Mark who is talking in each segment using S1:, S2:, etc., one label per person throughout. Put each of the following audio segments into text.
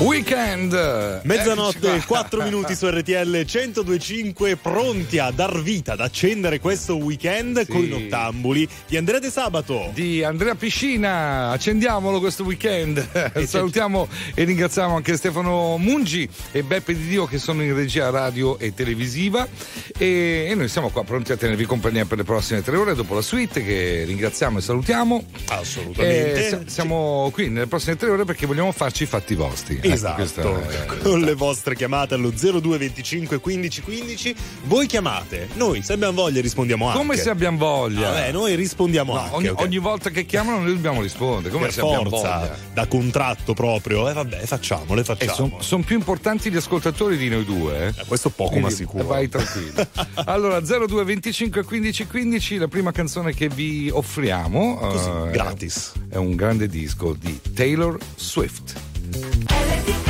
S1: Weekend!
S2: Mezzanotte, 4 minuti su RTL 1025, pronti a dar vita, ad accendere questo weekend
S1: Sì.
S2: con i nottambuli di Andrea De Sabato.
S1: Di Andrea Piscina, accendiamolo questo weekend. Salutiamo e ringraziamo anche Stefano Mungi e Beppe Di Dio che sono in regia radio e televisiva. E, e noi siamo qua pronti a tenervi compagnia per le prossime tre ore dopo la suite che ringraziamo e salutiamo.
S2: Assolutamente.
S1: E si- siamo qui nelle prossime tre ore perché vogliamo farci i fatti vostri. Ecco,
S2: Esatto,
S1: è-
S2: con le vostre chiamate allo 0225 15 15. Voi chiamate, noi se abbiamo voglia rispondiamo anche.
S1: Come se abbiamo voglia.
S2: Vabbè, noi rispondiamo
S1: No,
S2: anche.
S1: ogni,
S2: ok?
S1: ogni volta che chiamano noi dobbiamo rispondere. Come
S2: per
S1: se abbiamo
S2: forza,
S1: voglia.
S2: da contratto proprio. E vabbè, facciamole,
S1: E
S2: facciamo.
S1: sono più importanti gli ascoltatori di noi due. eh.
S2: Eh, questo poco
S1: Quindi
S2: ma sicuro.
S1: Vai tranquillo. allora 02 25 15 15 la prima canzone che vi offriamo
S2: Così,
S1: eh,
S2: gratis.
S1: È un grande disco di Taylor Swift.
S3: Once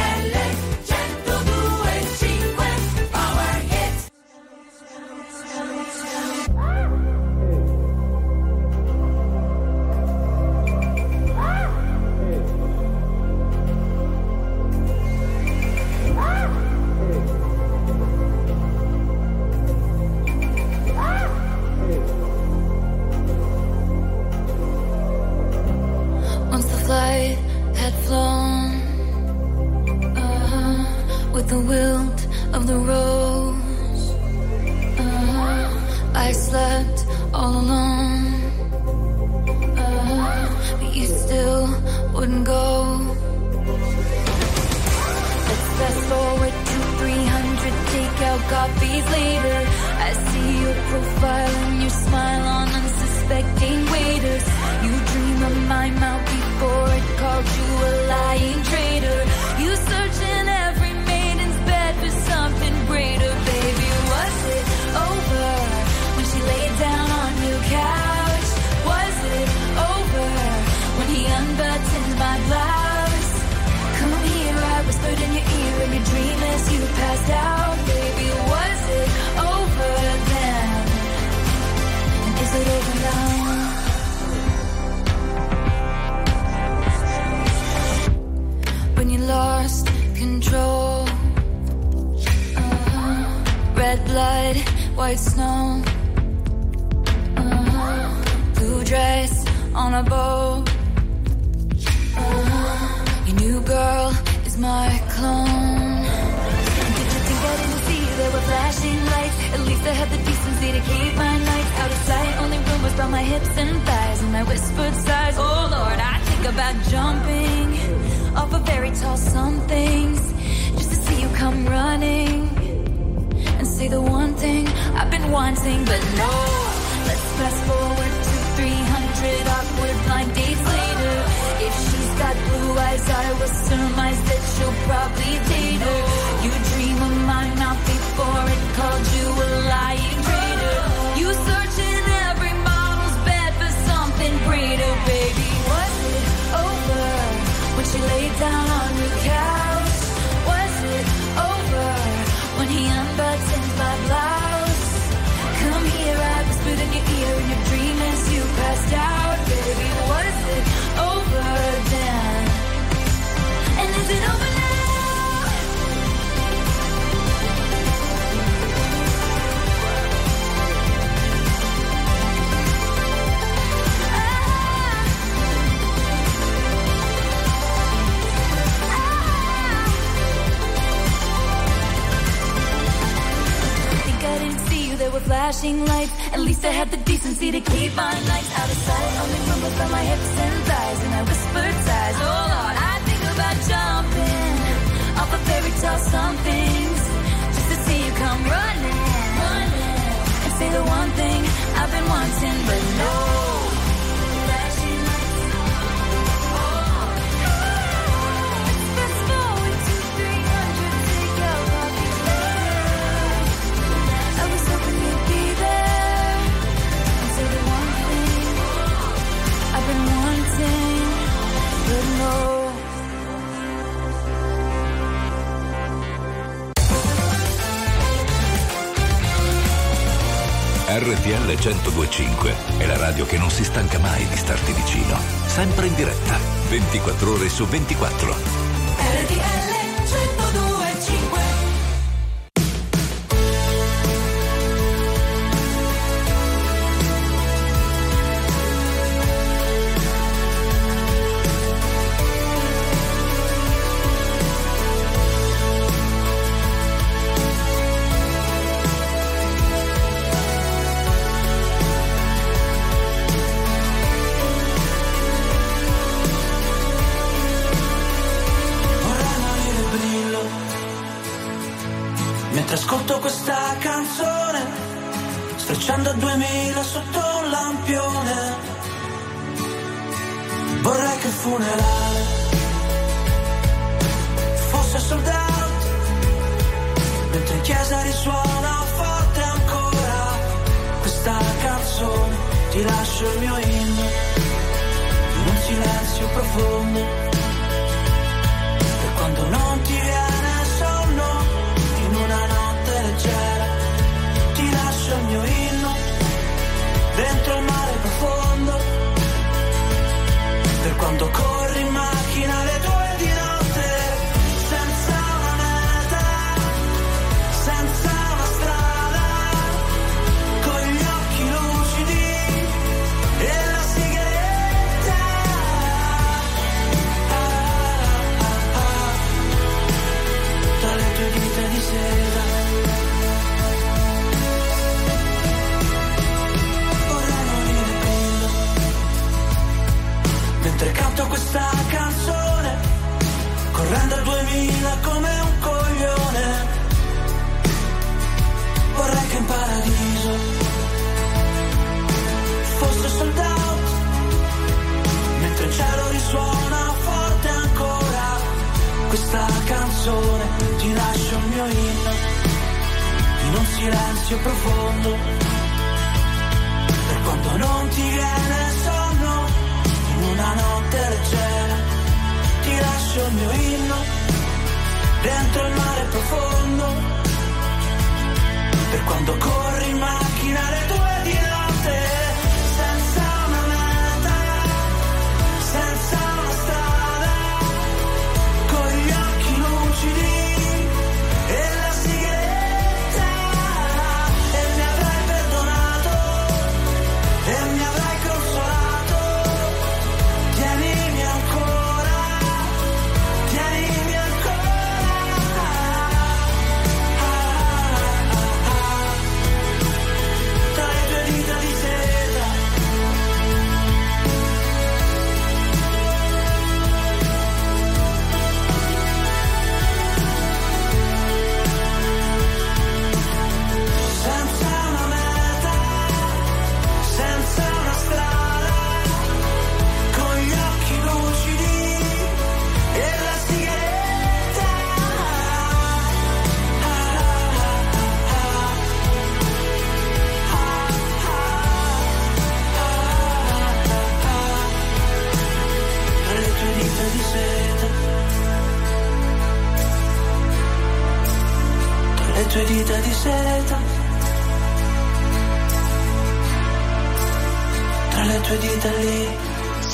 S4: 1025 è la radio che non si stanca mai di starti vicino, sempre in diretta, 24 ore su 24.
S3: RTL
S5: 1025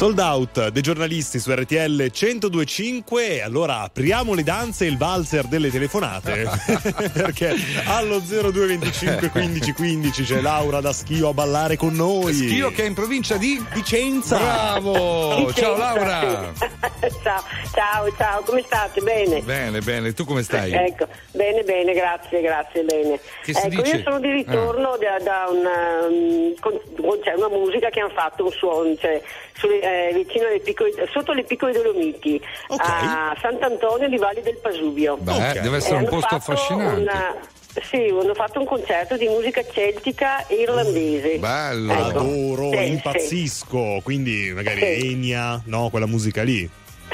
S6: Sold out
S2: dei giornalisti su RTL 1025. Allora apriamo le danze e il valzer delle telefonate. Perché allo 0225 15 15 c'è Laura da Schio a ballare con noi.
S1: Schio che è in provincia di
S2: Vicenza.
S1: Bravo! Ciao Laura!
S7: Ciao, ciao, come state? Bene.
S1: Bene, bene, tu come stai?
S7: Ecco, bene, bene, grazie, grazie, bene.
S1: Che si
S7: ecco,
S1: dice?
S7: io sono di ritorno da, da una, um, con- c'è una musica che hanno fatto un suono, cioè, sulle- eh, vicino alle piccole, sotto le piccole Dolomiti,
S2: Ok.
S7: a Sant'Antonio di Valli del Pasubio.
S1: Beh,
S2: Ok.
S1: deve
S7: E
S1: essere un
S7: hanno
S1: posto affascinante.
S7: una- sì, hanno fatto un concerto di musica celtica e irlandese.
S1: Bello.
S7: Ecco.
S2: Adoro,
S7: Sì,
S2: impazzisco. Quindi magari
S7: Sì.
S2: Enya, no, quella musica lì.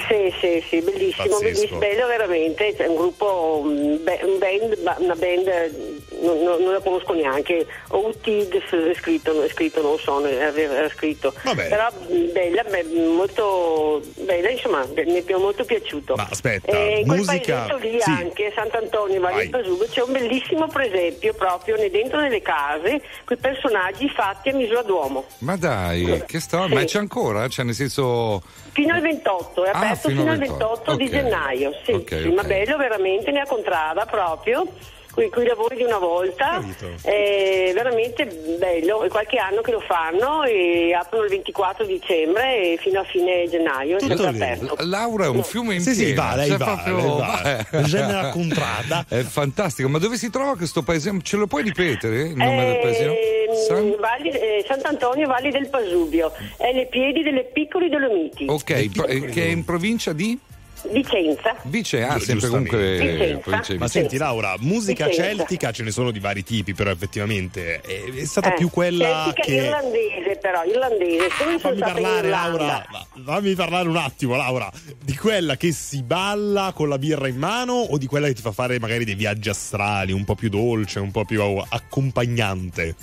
S7: Sì, sì, sì, bellissimo,
S2: Pazzesco.
S7: bellissimo, bello veramente, c'è un gruppo, un, be- un band, ba- una band non, non- la conosco neanche. Outid è scritto, è scritto, non so, era, scritto.
S2: Vabbè.
S7: Però mh, bella, molto bella, insomma, mi è molto piaciuto.
S2: Ma aspetta,
S7: Eh, in quel
S2: musica-
S7: paesetto lì
S2: sì.
S7: anche, Sant'Antonio, Valle Pasubio, c'è un bellissimo presepio proprio dentro nelle case, quei personaggi fatti a misura d'uomo.
S1: Ma dai, che storia, ma
S7: Sì.
S1: c'è ancora? Cioè, nel senso.
S7: Fino al 28, è
S1: Ah,
S7: aperto
S1: fino
S7: fino,
S1: al
S7: al 28 di
S1: 28, ok.
S7: gennaio. Sì,
S1: Ok,
S7: sì,
S1: ok.
S7: ma bello veramente, ne ha contrada proprio. Con i lavori di una volta, è veramente bello, è qualche anno che lo fanno e aprono il 24 dicembre e fino a fine gennaio è sempre aperto.
S1: Laura è un fiume in
S2: Sì, sì,
S1: piena,
S2: va, lei
S1: cioè,
S2: va,
S1: proprio-
S2: va. la contrada.
S1: È fantastico, ma dove si trova questo paese? Ce lo puoi ripetere il nome del
S7: Eh,
S1: paesino? San-
S7: Valli- eh, Sant'Antonio Valli del Pasubio, è nei piedi delle piccoli Dolomiti,
S1: Ok, pro- eh, che è in provincia di
S7: Vicenza.
S1: Vice, ah, sempre comunque eh, provincia di
S2: Ma senti Laura, musica
S7: Vicenza.
S2: celtica ce ne sono di vari tipi, però effettivamente è, è stata
S7: Eh,
S2: più quella
S7: celtica
S2: che...
S7: irlandese però, irlandese. Come sono
S2: Fammi parlare. Laura, fammi parlare un attimo Laura, di quella che si balla con la birra in mano o di quella che ti fa fare magari dei viaggi astrali, un po' più dolce, un po' più accompagnante?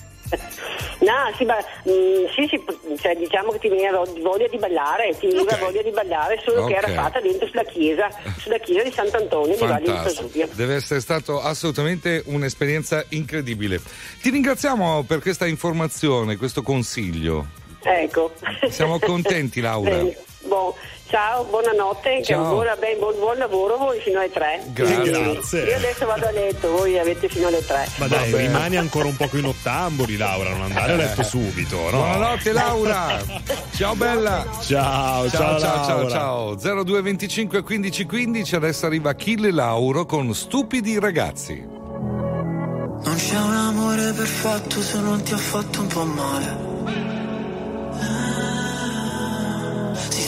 S7: No, sì, ma, mm, sì, sì, cioè, diciamo che ti veniva voglia di ballare, ti veniva
S2: Ok.
S7: voglia di ballare, solo
S1: Ok.
S7: che era fatta dentro sulla chiesa, sulla chiesa di Sant'Antonio di Valle
S1: Fantastico,
S7: Pasubio.
S1: deve essere stato assolutamente un'esperienza incredibile. Ti ringraziamo per questa informazione, questo consiglio.
S7: Ecco.
S1: Siamo contenti, Laura.
S7: Bene. Boh, ciao, buonanotte, che
S1: Ciao.
S7: buona- ben- buon, buon lavoro voi fino alle tre.
S1: Grazie.
S2: Grazie.
S7: Io adesso vado a letto, voi avete fino alle tre.
S2: Ma dai,
S1: Vabbè.
S2: rimani ancora un poco in ottamboli Laura, non andare a letto subito, no?
S1: Buonanotte Laura. ciao bella.
S2: Ciao,
S1: Ciao
S2: ciao,
S1: ciao ciao ciao 0225 15 15 adesso arriva Achille Lauro con Stupidi ragazzi.
S5: Non c'è un amore perfetto se non ti ha fatto un po' male.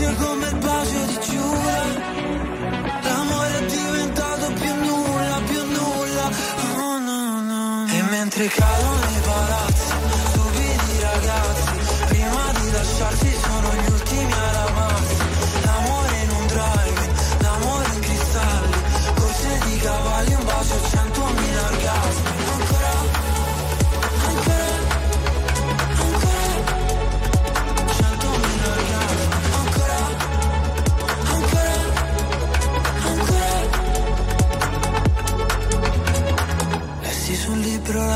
S5: Dolce come il bacio di Giura L'amore è diventato più nulla, più nulla. Oh no no E mentre cadono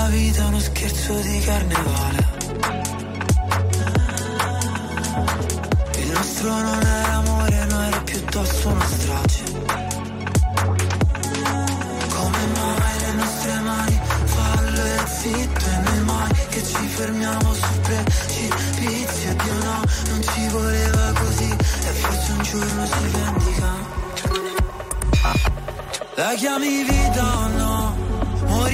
S5: vita è uno scherzo di carnevale. Il nostro non era amore, no era piuttosto una strage. Come mai le nostre mani fallo e zitto e noi mai che ci fermiamo su precipizio Dio no, non ci voleva così e forse un giorno si vendica. La chiami vita o no?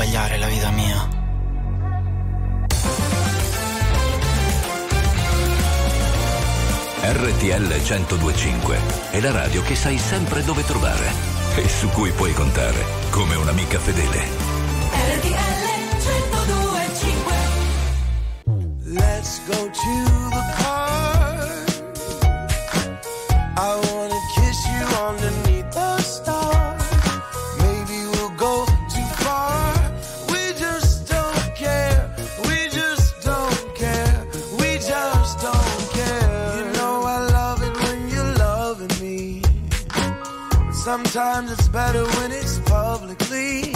S8: sbagliare la vita mia.
S4: RTL 1025 è la radio che sai sempre dove trovare e su cui puoi contare come un'amica fedele.
S5: RTL 1025
S9: Let's go to Sometimes it's better when it's publicly.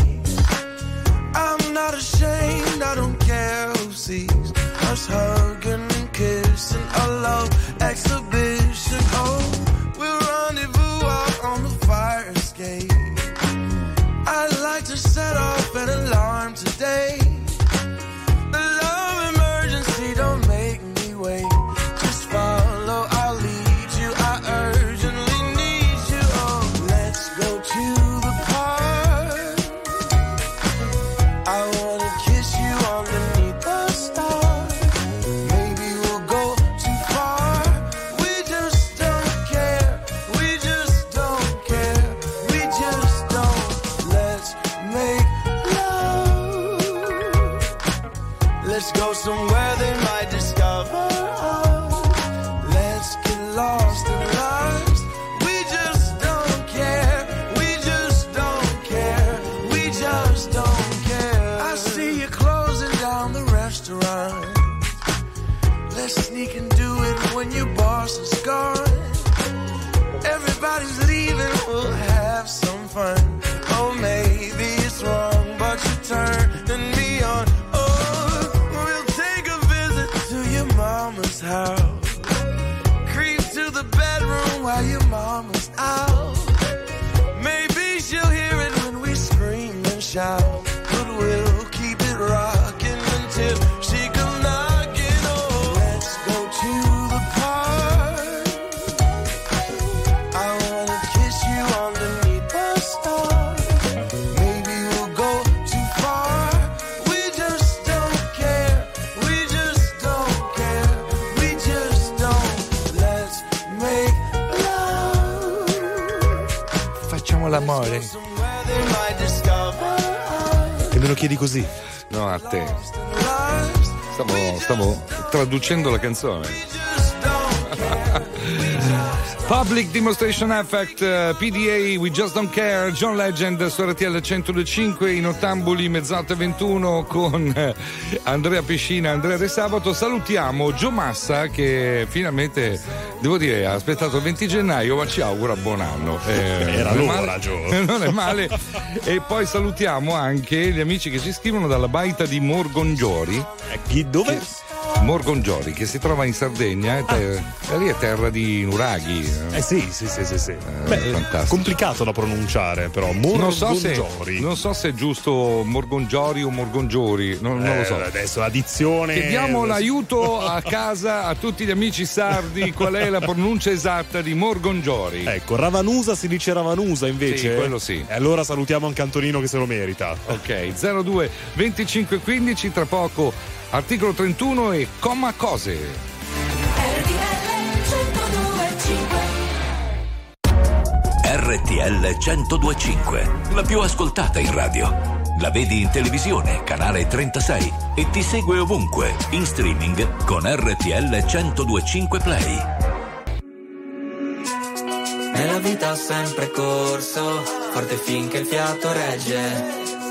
S9: I'm not ashamed, I don't care who sees us hugging and kissing. A love exhibition. Oh, we'll rendezvous out on the fire escape. I'd like to set off an alarm today.
S2: Chiedi così.
S1: No, a te. Stavo, stavo traducendo la canzone. Public Demonstration Effect, eh, PDA, We Just Don't Care, John Legend su RTL 125 in ottambuli, mezz'alta e 21 con eh, Andrea Piscina Andrea De Sabato. Salutiamo Gio Massa che finalmente, devo dire, ha aspettato il 20 gennaio, ma ci augura buon anno. Eh,
S2: Era l'ora, Gio.
S1: Non è male. e poi salutiamo anche gli amici che ci scrivono dalla baita di Morgongiori.
S2: Eh, chi- dove?
S1: Morgongiori che si trova in Sardegna, è ter- e lì è terra di nuraghi.
S2: Eh sì, sì, sì, sì. sì. Beh, è
S1: fantastico.
S2: complicato da pronunciare, però.
S1: Non so, se,
S2: Morgongiori.
S1: non so se è giusto Morgongiori o Morgongiori, non, non lo
S2: Eh,
S1: so.
S2: Adesso la dizione.
S1: Chiediamo l'aiuto a casa a tutti gli amici sardi, qual è la pronuncia esatta di Morgongiori?
S2: Ecco, Ravanusa si dice Ravanusa invece.
S1: Sì, quello sì.
S2: E allora salutiamo anche Antonino che se lo merita.
S1: Ok, 02 25 15, tra poco articolo 31 e comma cose.
S4: RTL 1025, la più ascoltata in radio. La vedi in televisione, canale 36 e ti segue ovunque, in streaming con RTL 1025 Play.
S8: Nella vita ho sempre corso, forte finché il fiato regge.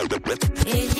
S10: Ella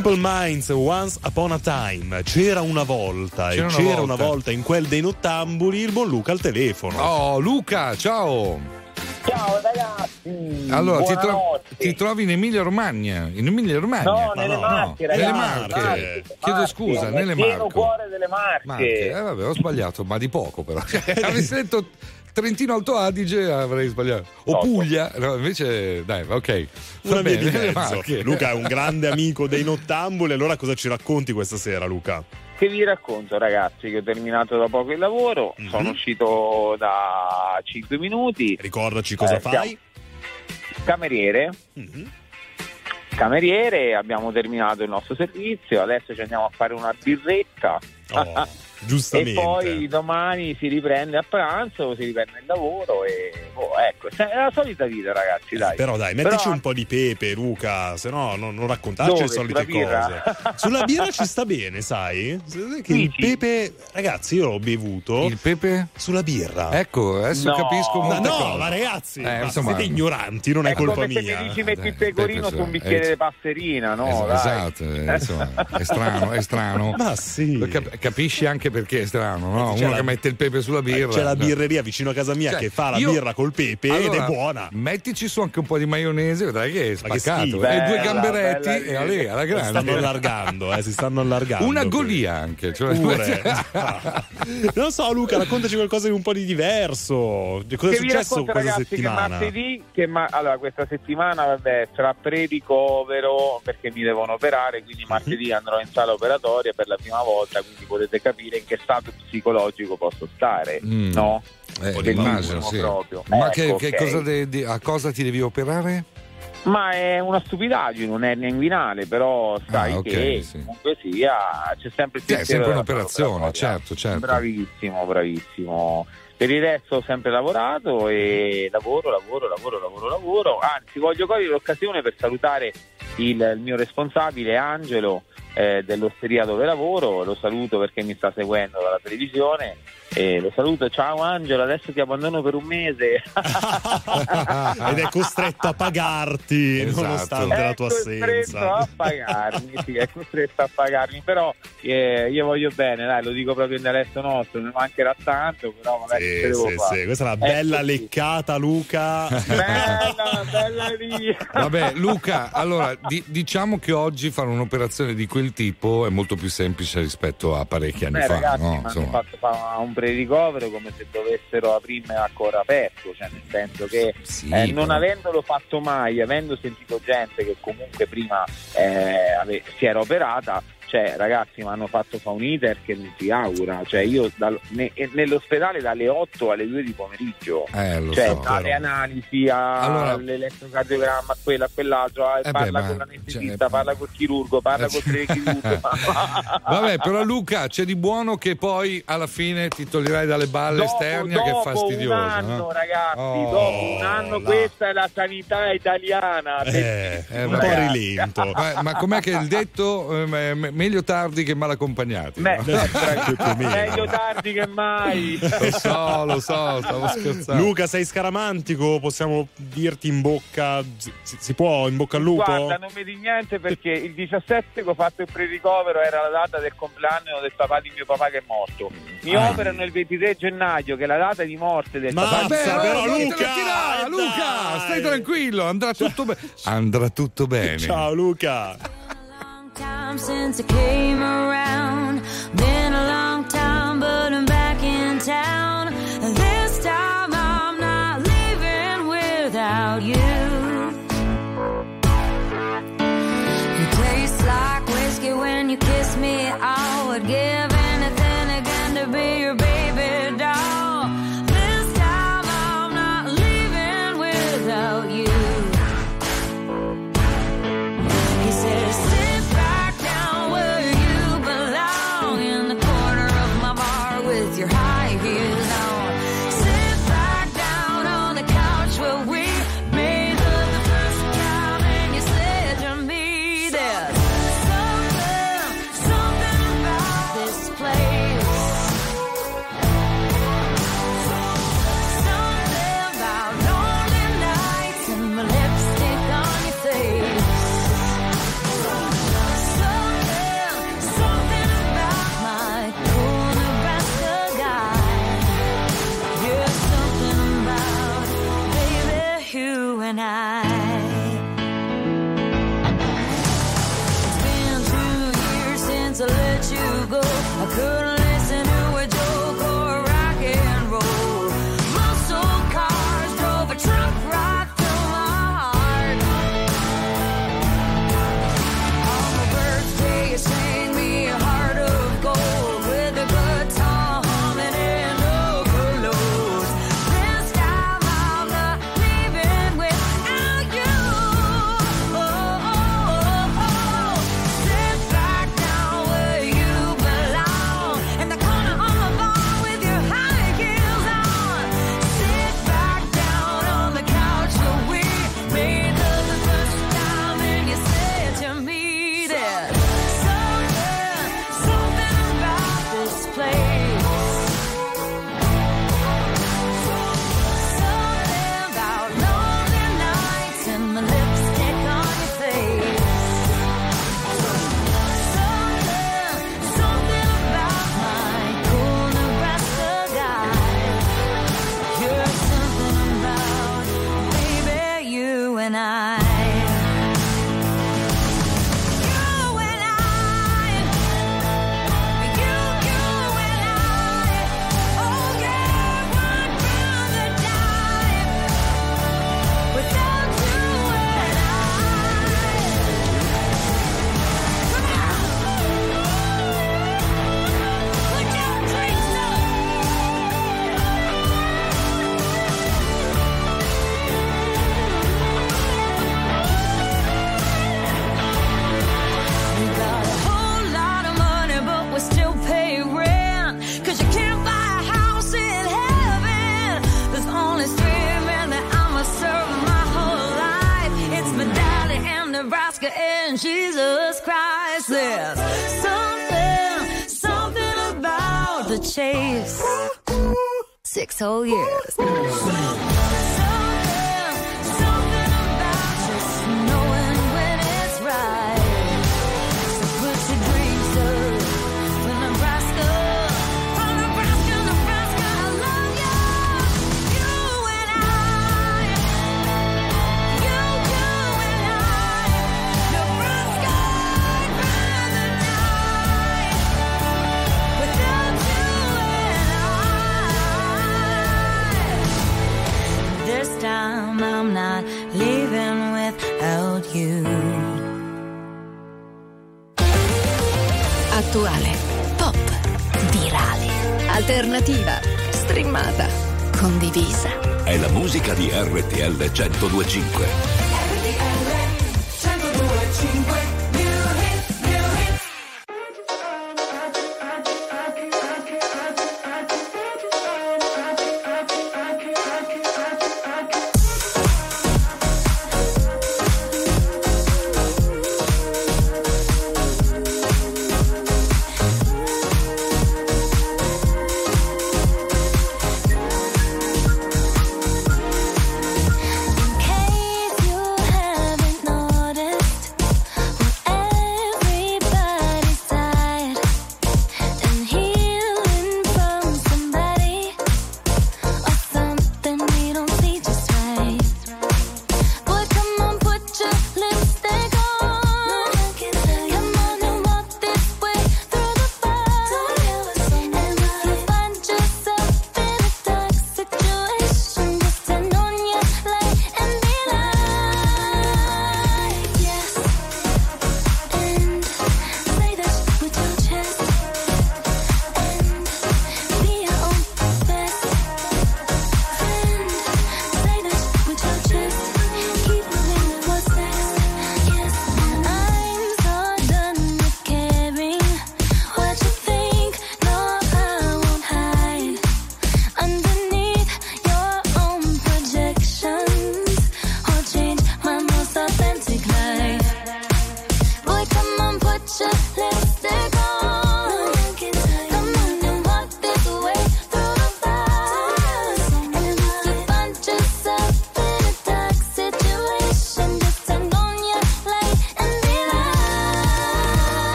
S2: Simple Minds, Once Upon a Time. C'era una volta
S1: C'era
S2: e
S1: una
S2: c'era una
S1: volta.
S2: volta in quel dei nottambuli il buon Luca al telefono.
S1: Oh, Luca, ciao.
S11: Ciao ragazzi!
S1: Allora, ti, tro- ti trovi in Emilia Romagna? In Emilia Romagna?
S11: No, nelle Marche,
S1: nelle
S11: ragazzi,
S1: Marche.
S11: Marche,
S1: Chiedo
S11: Marche,
S1: scusa,
S11: nel
S1: nelle
S11: pieno
S1: Marche.
S11: cuore delle Marche.
S1: Marche. Eh, vabbè, ho sbagliato, ma di poco però. Avessi detto Trentino Alto Adige avrei sbagliato. O
S11: No,
S1: Puglia, no, invece dai, ok.
S2: Una
S1: Va
S2: via
S1: bene,
S2: di
S1: nelle
S2: mezzo.
S1: Marche.
S2: Luca è un grande amico dei nottambuli, allora cosa ci racconti questa sera, Luca?
S11: Che vi racconto ragazzi che ho terminato da poco il lavoro,
S2: Mhm.
S11: sono uscito da 5 minuti,
S2: Ricordaci cosa
S11: Eh,
S2: fai.
S11: cameriere,
S2: Mhm.
S11: cameriere, abbiamo terminato il nostro servizio, adesso ci andiamo a fare una birretta
S2: Oh,
S11: e
S2: giustamente.
S11: poi domani si riprende a pranzo, si riprende il lavoro e boh, ecco, è la solita vita ragazzi, dai.
S2: Però dai, mettici
S11: Però-
S2: un po' di pepe, Luca, se no non, non raccontarci
S11: Dove?
S2: le solite
S11: Sulla
S2: cose. Sulla birra ci sta bene, sai? Che il pepe, ragazzi, io l'ho bevuto
S1: Il pepe?
S2: sulla birra.
S1: Ecco, adesso
S11: No.
S1: capisco
S2: Ma no,
S1: cose.
S2: ma ragazzi,
S1: Eh,
S2: ma
S1: insomma-
S2: siete ignoranti, non è,
S11: È
S2: colpa
S11: come se
S2: mia.
S11: mi dici metti
S1: Dai,
S11: il pecorino
S1: Pepe,
S11: su un bicchiere
S1: Eh,
S11: di passerina, no?
S1: Es-
S11: dai.
S1: esatto, eh, insomma, è strano, è strano.
S2: Ma sì.
S1: Cap- capisci anche perché è strano, no?
S2: C'è
S1: Uno
S2: la-
S1: che mette il pepe sulla birra.
S2: C'è la birreria vicino a casa mia
S1: Cioè,
S2: che fa la
S1: io-
S2: birra col pepe ed
S1: Allora,
S2: è buona.
S1: Mettici su anche un po' di maionese, vedrai che è
S2: Ma che
S1: spaccato.
S2: schifo.
S1: e due
S11: Bella,
S1: gamberetti
S11: bella
S1: e alle, alla
S2: Si stanno
S1: grande.
S2: allargando, eh, si stanno allargando.
S1: Una golia anche. Cioè,
S2: Pure. non so, Luca, raccontaci qualcosa di un po' di diverso. Di Cosa è
S11: che vi
S2: successo
S11: racconto
S2: questa
S11: ragazzi
S2: settimana?
S11: che martedì che ma- allora questa settimana vabbè tra pre-ricovero perché mi devono operare
S2: Mhm.
S11: quindi martedì andrò in sala operatoria per la prima volta quindi potete capire in che stato psicologico posso stare
S1: Mm.
S11: no?
S1: Eh, immagino, sì.
S11: proprio.
S1: Ma
S11: Ecco,
S1: che, che
S11: ok.
S1: cosa de- di- a cosa ti devi operare?
S11: ma è una stupidaggine un ernia inguinale però sai
S1: Ah, ok,
S11: che
S1: sì.
S11: comunque sia c'è sempre il
S1: Sì, è sempre un'operazione, certo, certo.
S11: bravissimo bravissimo per il resto ho sempre lavorato e lavoro, lavoro, lavoro, lavoro, lavoro. Anzi, voglio cogliere l'occasione per salutare il, il mio responsabile Angelo eh, dell'osteria dove lavoro. Lo saluto perché mi sta seguendo dalla televisione. E lo saluto, ciao Angelo, adesso ti abbandono per un mese.
S2: Ed è costretto a pagarti
S1: Esatto.
S2: nonostante la
S11: è
S2: tua
S11: costretto
S2: assenza.
S11: a pagarmi, sì, è costretto a pagarmi, però eh, io voglio bene, dai, lo dico proprio in dialetto nostro, mi mancherà tanto, però magari
S2: Sì,
S11: ce devo
S2: sì,
S11: fare.
S2: sì. Questa è una
S11: Ecco,
S2: bella
S11: sì.
S2: leccata, Luca.
S11: Bella, bella lì.
S1: Vabbè, Luca, allora di- diciamo che oggi fare un'operazione di quel tipo è molto più semplice rispetto a parecchi anni
S11: Beh,
S1: fa.
S11: ragazzi,
S1: no?
S11: mi hanno
S1: Insomma.
S11: fatto fare un pre-ricovero come se dovessero aprirmi ancora aperto, cioè nel senso che
S1: Sì,
S11: eh, non avendolo fatto mai, avendo sentito gente che comunque prima eh, ave- si era operata, cioè ragazzi mi hanno fatto fa un iter che non si augura, cioè io dal- ne- nell'ospedale dalle 8 alle 2 di pomeriggio.
S1: Eh,
S11: cioè,
S1: so.
S11: dalle
S2: però.
S11: analisi
S1: Allora-
S11: all'elettrocardiogramma, a quello, a quell'altro, eh,
S1: beh,
S11: parla
S1: ma-
S11: con l'anestesista,
S1: cioè-
S11: parla col chirurgo, parla
S1: Eh,
S11: col telechirurgo.
S1: Vabbè, però Luca, c'è di buono che poi alla fine ti toglierai dalle balle esternia che è
S11: dopo
S1: fastidiosa.
S11: un anno,
S1: no?
S11: ragazzi,
S1: Oh,
S11: dopo un anno,
S2: là.
S11: questa è la sanità italiana.
S2: Eh,
S1: Eh,
S2: un po' rilento.
S1: Ma, ma com'è che il detto? Me- me- meglio tardi che mal accompagnati.
S11: Beh,
S1: no?
S11: Meglio tardi che mai.
S1: Lo so, lo so, stavo scherzando.
S2: Luca, sei scaramantico? Possiamo dirti in bocca? Si, si può in bocca al lupo?
S11: Guarda, non mi di niente perché il 17 che ho fatto il pre-ricovero era la data del compleanno del papà di mio papà che è morto. Mi
S1: Ah.
S11: operano il 23 gennaio, che è la data di morte del
S2: Ma-
S11: papà
S2: Mazza,
S1: oh,
S2: però, Luca,
S1: tirare. Luca, stai tranquillo, andrà tutto bene. Andrà tutto bene.
S2: Ciao Luca.
S12: Time since I came around. Been a long time, but I'm back in town. This time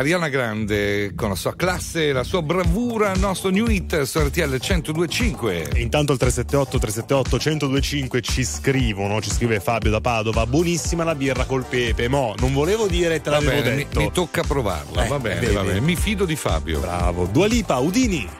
S1: Ariana Grande con la sua classe la sua bravura, il nostro new hit su RTL 1025.
S13: Intanto il 378 378 1025 ci scrivono, ci scrive Fabio da Padova, buonissima la birra col pepe, mo non volevo dire te l'avevo
S1: va bene,
S13: detto.
S1: Mi, mi tocca provarla,
S13: eh,
S1: va, bene, va bene, mi fido di Fabio.
S13: Bravo, Dua Dualipa Udini.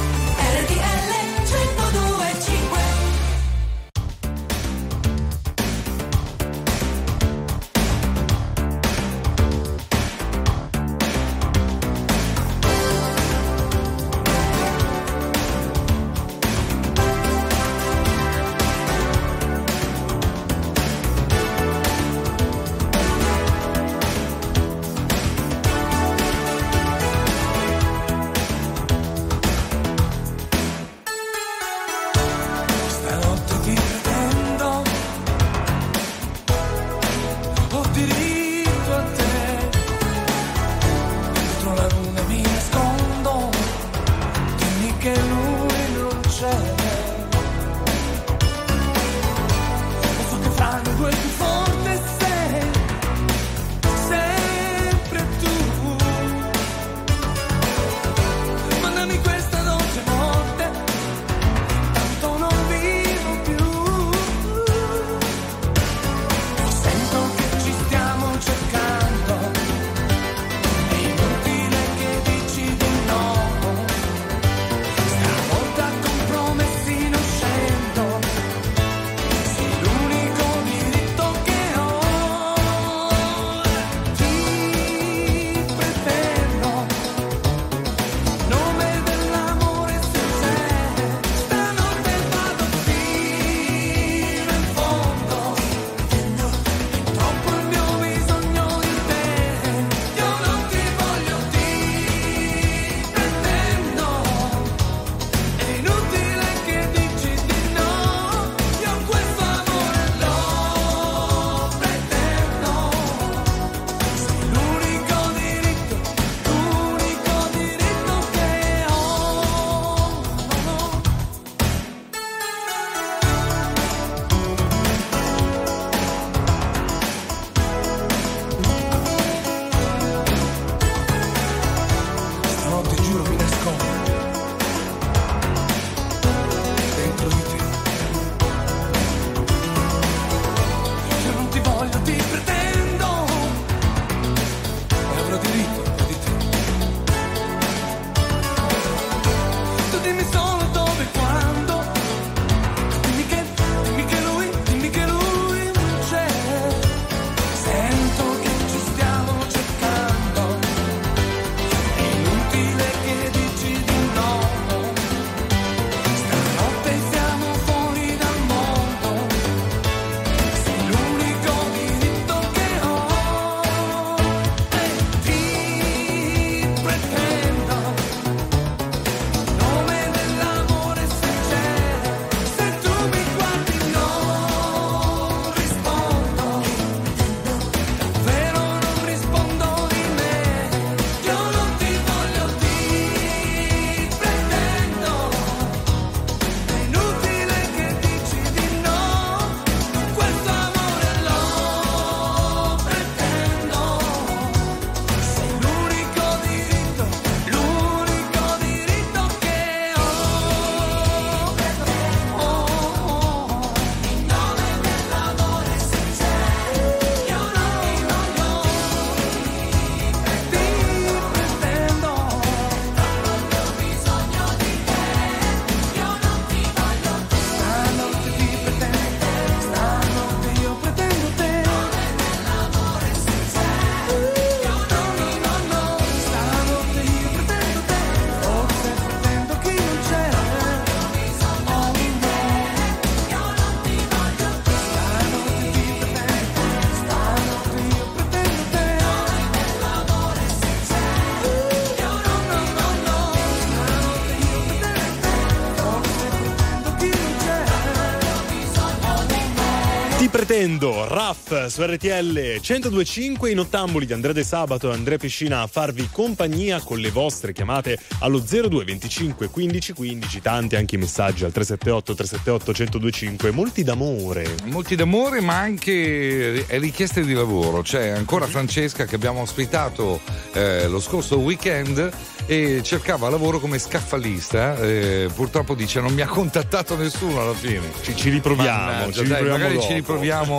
S2: tremendo Raff su RTL 1025 in ottamboli di Andrea De Sabato e Andrea Piscina a farvi compagnia con le vostre chiamate allo 0225 1515. tanti anche i messaggi al 378 378 1025 molti d'amore.
S1: Molti d'amore ma anche eh, richieste di lavoro. C'è ancora mhm. Francesca che abbiamo ospitato eh, lo scorso weekend e cercava lavoro come scaffalista eh, eh purtroppo dice non mi ha contattato nessuno alla fine.
S2: Ci, ci riproviamo ci
S1: dai,
S2: riproviamo
S1: magari
S2: dopo.
S1: ci riproviamo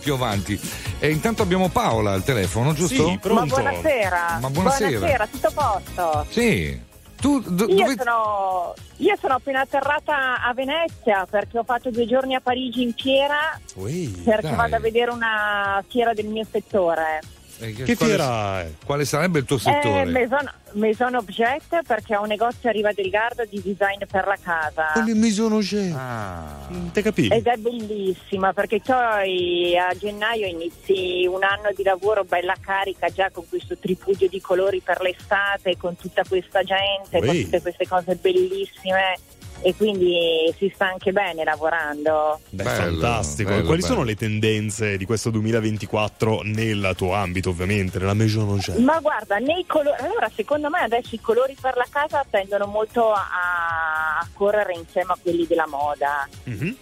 S1: più avanti. E intanto abbiamo Paola al telefono, giusto?
S2: Sì, pronto.
S14: Ma buonasera.
S1: Ma buonasera.
S14: tutto a posto?
S1: Sì. Tu do-
S14: Io,
S1: dove-
S14: sono, io sono appena atterrata a Venezia perché ho fatto due giorni a Parigi in fiera
S1: Ui,
S14: perché
S1: dai.
S14: vado a vedere una fiera del mio settore.
S1: Eh,
S2: Che
S1: quale-
S2: fiera è?
S1: Quale sarebbe il tuo settore?
S14: Eh, Maison, Maison Objet perché ho un negozio a Riva del Garda di design per la casa.
S2: mi sono
S1: Ah.
S2: Te capisci?
S14: Ed è bellissima perché poi a gennaio inizi un anno di lavoro bella carica già con questo tripudio di colori per l'estate, con tutta questa gente, con
S2: Ui.
S14: tutte queste cose bellissime e quindi si sta anche bene lavorando.
S2: Beh,
S1: Bello,
S2: fantastico.
S1: bello,
S2: Quali
S1: bello.
S2: sono le tendenze di questo 2024 nel tuo ambito, ovviamente, nella Maison Objet?
S14: Ma guarda, nei colori, allora secondo me adesso i colori per la casa tendono molto a, a correre insieme a quelli della moda.
S2: Mhm.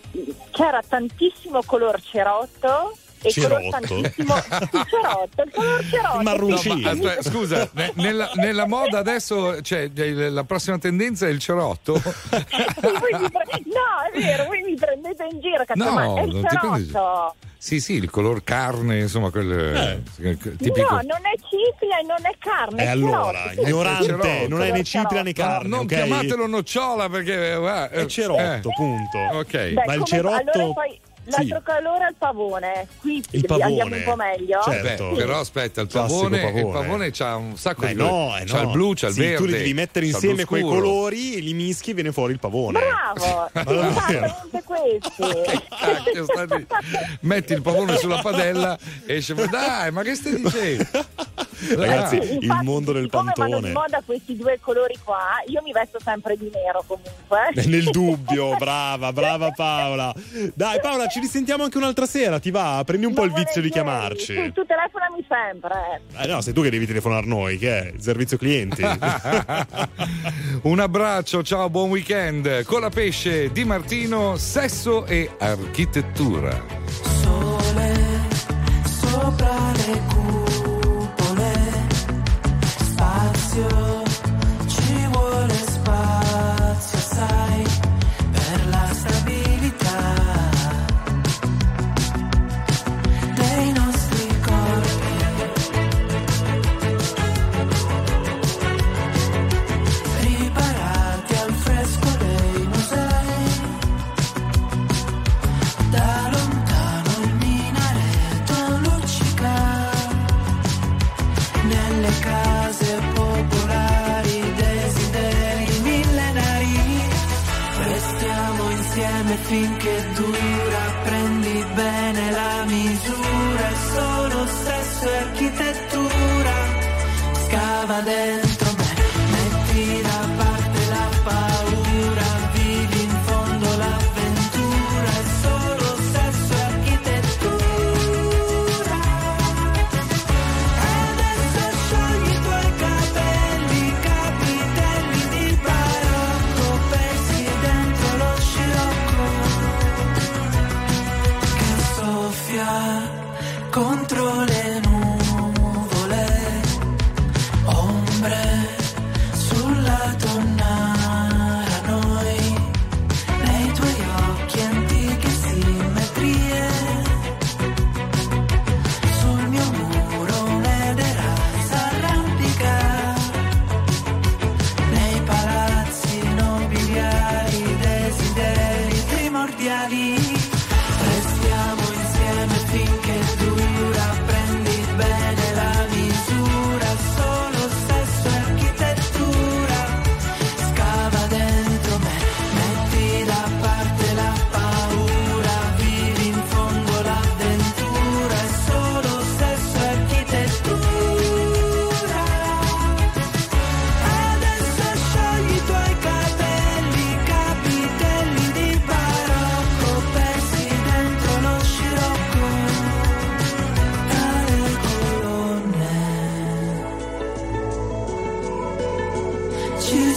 S14: C'era tantissimo color cerotto e
S2: Cerotto?
S14: tantissimo il cerotto, il color cerotto.
S2: marroncino.
S14: sì,
S1: Ma scusa, ne- nella, nella moda adesso cioè, eh, la prossima tendenza è il cerotto?
S14: Pre- no, è vero, voi mi prendete in giro, cazzo,
S1: No,
S14: ma è il
S1: non ti prendi-
S14: cerotto.
S1: Sì, sì, il color carne, insomma, quel eh, tipico.
S14: No, non è cipria e non è carne.
S2: E
S14: è
S2: allora,
S14: cerotto, sì,
S2: ignorante,
S14: sì, sì,
S2: non è né cipria né carne,
S1: non
S2: ok?
S1: chiamatelo nocciola perché eh,
S2: È cerotto, punto.
S1: Ok.
S14: Beh,
S2: Ma il cerotto...
S14: allora poi l'altro colore è il pavone. Qui
S2: Il pavone.
S14: andiamo un po' meglio.
S2: Certo.
S1: Beh, però aspetta, il pavone,
S2: pavone.
S1: il pavone c'ha un sacco
S2: Beh,
S1: di
S2: no, eh,
S1: c'ha
S2: no.
S1: il blu, c'ha il
S2: Sì,
S1: verde.
S2: Tu li devi mettere insieme quei colori, li mischi e viene fuori il pavone.
S14: Bravo,
S2: Ma
S14: esattamente questi.
S1: Metti il pavone sulla padella e esce. Dai, ma che stai dicendo?
S2: Ragazzi,
S1: Dai.
S2: il mondo del
S14: Siccome vanno
S2: pantone.
S14: di moda questi due colori qua, io mi vesto sempre di nero comunque.
S2: Nel dubbio, brava, brava Paola. Dai Paola, ci risentiamo anche un'altra sera, ti va? Prendi un po' il vizio di
S14: Sì,
S2: chiamarci.
S14: tu telefonami sempre.
S2: Eh no, sei tu che devi telefonare noi, che è il servizio clienti.
S1: Un abbraccio, ciao, buon weekend. Con la pesce di Martino, sesso e architettura.
S5: Sole sopra le cupole, spazio, insieme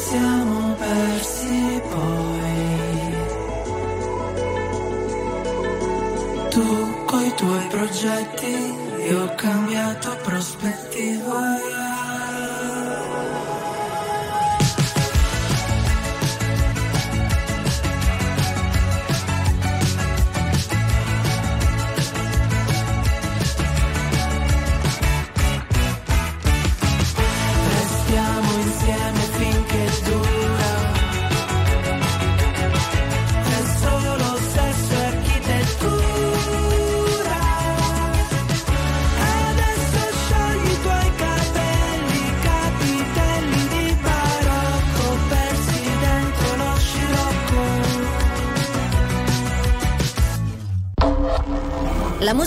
S5: siamo persi poi. Tu coi tuoi progetti, io ho cambiato prospettiva.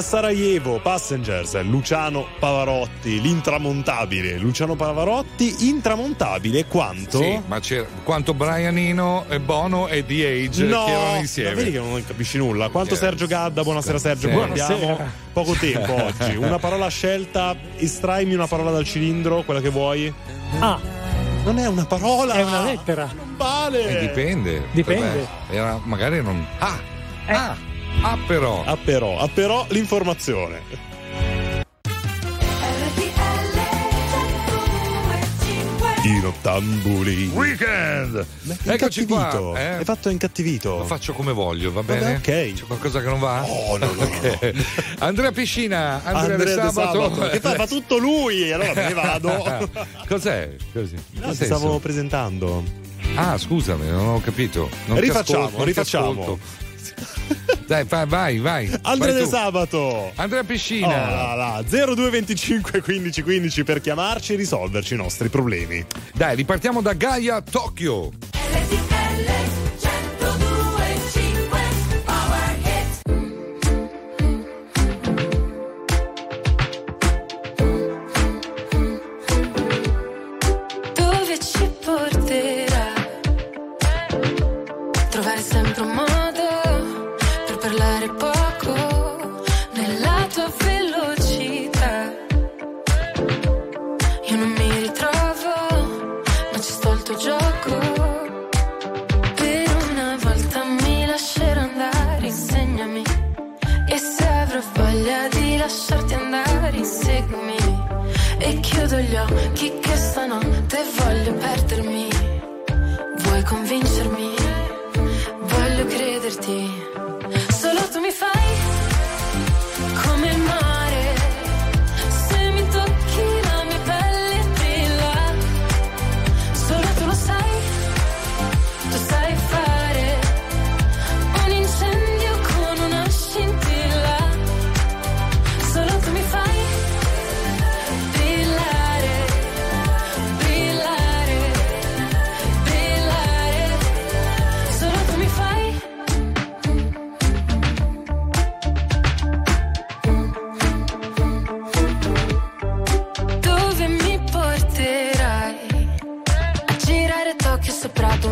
S2: Sarajevo, Passengers, Luciano Pavarotti, l'intramontabile. Luciano Pavarotti, intramontabile quanto?
S1: Sì, ma c'era, quanto Brianino e Bono e The Age
S2: no,
S1: che erano insieme.
S2: Ma vedi che non capisci nulla. Quanto
S1: yes.
S2: Sergio Gadda, buonasera Sergio, buonasera. abbiamo poco tempo oggi. Una parola scelta, estraimi una parola dal cilindro, quella che vuoi.
S15: Ah.
S2: Non è una parola.
S15: È una lettera.
S2: Non vale.
S1: E dipende.
S15: Dipende.
S1: Era, magari non. Ah.
S15: Eh.
S1: Ah. Ah però.
S2: Ah però, ah però l'informazione. I nottambuli.
S1: Weekend! È
S2: Eccoci
S1: qua. Eh?
S2: È fatto incattivito.
S1: Lo faccio come voglio, va bene?
S2: Vabbè, ok.
S1: C'è qualcosa che non va?
S2: Oh, no, no,
S1: okay. Andrea Piscina, Andrea,
S2: Andrea
S1: De Sabato.
S2: Sabato. Che fa, fa tutto lui, allora me ne vado.
S1: Cos'è? Così.
S2: No, stavo presentando.
S1: Ah, scusami, non ho capito. Non
S2: rifacciamo,
S1: ascolto,
S2: rifacciamo.
S1: Dai, vai, vai, vai.
S2: Andrea
S1: Vai
S2: De
S1: tu.
S2: Sabato.
S1: Andrea
S2: Oh,
S1: Piscina.
S2: là, là. 0225 15 15 per chiamarci e risolverci i nostri problemi.
S1: Dai, ripartiamo da Gaia Tokyo.
S3: Dove gli occhi che stanotte voglio perdermi.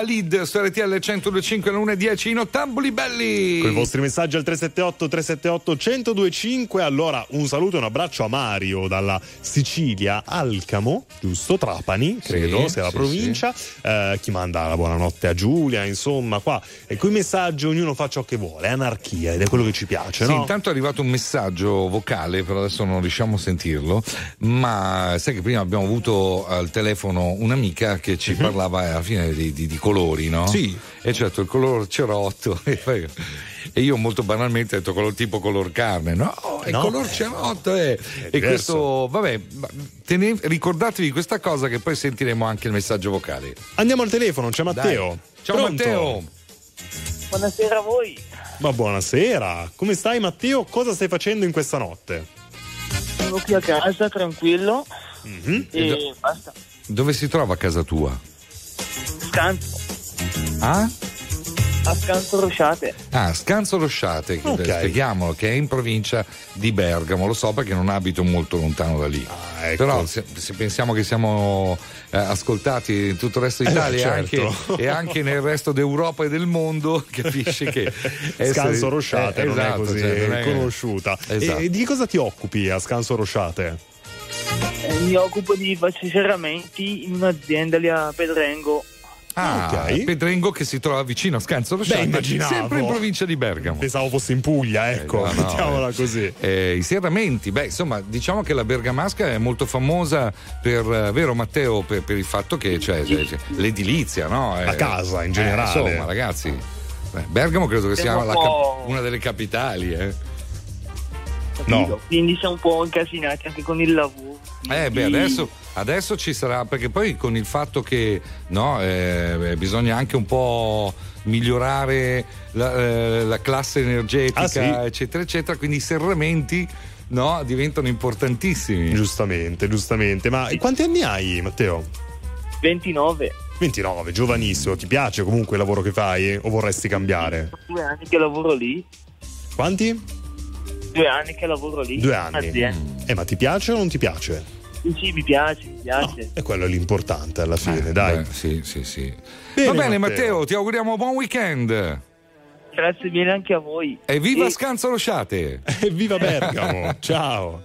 S1: Khalid, su RTL 125 alle 1.10 in ottamboli belli.
S2: Con i vostri messaggi al 378 378 1025. Allora, un saluto e un abbraccio a Mario dalla Sicilia, Alcamo, giusto? Trapani, credo,
S1: Sì,
S2: sia la
S1: sì,
S2: provincia. Eh, chi manda la buonanotte a Giulia, insomma, qua. E con i messaggi ognuno fa ciò che vuole, è anarchia ed è quello che ci piace,
S1: Sì,
S2: no?
S1: intanto è arrivato un messaggio vocale, però adesso non riusciamo a sentirlo. Ma sai che prima abbiamo avuto al telefono un'amica che ci parlava alla fine di, di- di colori, no?
S2: Sì.
S1: E certo, il color cerotto. E e io molto banalmente ho detto color tipo color carne, no? È
S2: No.
S1: color cerotto, eh. E
S2: diverso.
S1: questo, vabbè, tene- ricordatevi questa cosa che poi sentiremo anche il messaggio vocale.
S2: Andiamo al telefono, c'è Matteo.
S1: Dai. Ciao
S2: Pronto?
S1: Matteo.
S16: Buonasera a voi.
S2: Ma buonasera, come stai Matteo? Cosa stai facendo in questa notte?
S16: Sono qui a casa tranquillo
S2: Mhm.
S16: e basta.
S1: Dove si trova casa tua?
S16: Scanso.
S1: Ah?
S16: A Scanso Rosciate.
S1: Ah, Scanso Rosciate, che-
S2: Ok.
S1: spieghiamolo, che è in provincia di Bergamo, lo so perché non abito molto lontano da lì.
S2: ecco.
S1: Però se, se pensiamo che siamo eh, ascoltati in tutto il resto
S2: Eh,
S1: d'Italia e
S2: certo.
S1: anche, e anche nel resto d'Europa e del mondo, capisci che essere-
S2: Scanso Rosciate
S1: eh,
S2: non
S1: esatto,
S2: è così
S1: cioè, non è-
S2: conosciuta.
S1: Esatto.
S2: E, e di cosa ti occupi a Scanso Rosciate?
S16: Eh, Mi occupo di serramenti in un'azienda lì a Pedrengo.
S1: Ah,
S2: Ok.
S1: Pedrengo che si trova vicino a
S2: Beh, immaginavo.
S1: sempre in provincia di Bergamo.
S2: Pensavo fosse in Puglia, ecco,
S1: Eh, no, no,
S2: mettiamola
S1: eh.
S2: così.
S1: Eh, I serramenti, beh, insomma, diciamo che la bergamasca è molto famosa per, eh, vero Matteo, per, per il fatto che c'è, c'è- c'è l'edilizia, no? Eh,
S2: La casa, in
S1: eh,
S2: generale.
S1: insomma, ragazzi, beh, Bergamo credo che sia cap- una delle capitali, eh.
S16: Capito? Quindi siamo un po' incasinati anche con il lavoro.
S1: Eh, beh, adesso, adesso ci sarà, perché poi con il fatto che no, eh, bisogna anche un po' migliorare la, eh, la classe energetica,
S2: Ah, sì?
S1: eccetera, eccetera, quindi i serramenti no, diventano importantissimi.
S2: Giustamente, giustamente. Ma quanti anni hai, Matteo?
S16: 29.
S2: 29, giovanissimo. Ti piace comunque il lavoro che fai o vorresti cambiare?
S16: Due anni che lavoro lì.
S2: Quanti?
S16: Due anni che lavoro lì.
S2: Due anni. Eh, ma ti piace o non ti piace?
S16: Sì, mi piace, mi piace.
S2: E quello è l'importante alla fine,
S1: Eh,
S2: dai.
S1: beh, sì, sì, sì.
S2: Bene,
S1: Va bene,
S2: Matteo.
S1: Matteo. ti auguriamo buon weekend.
S16: Grazie mille anche a voi.
S1: E viva
S16: E-
S1: Scanzo Rosciate!
S2: Evviva Bergamo! Ciao!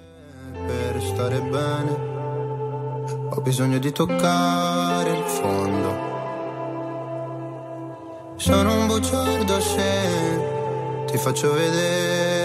S17: Per stare bene ho bisogno di toccare il fondo. Sono un bugiardo se ti faccio vedere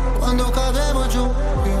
S17: quando cadevo giù.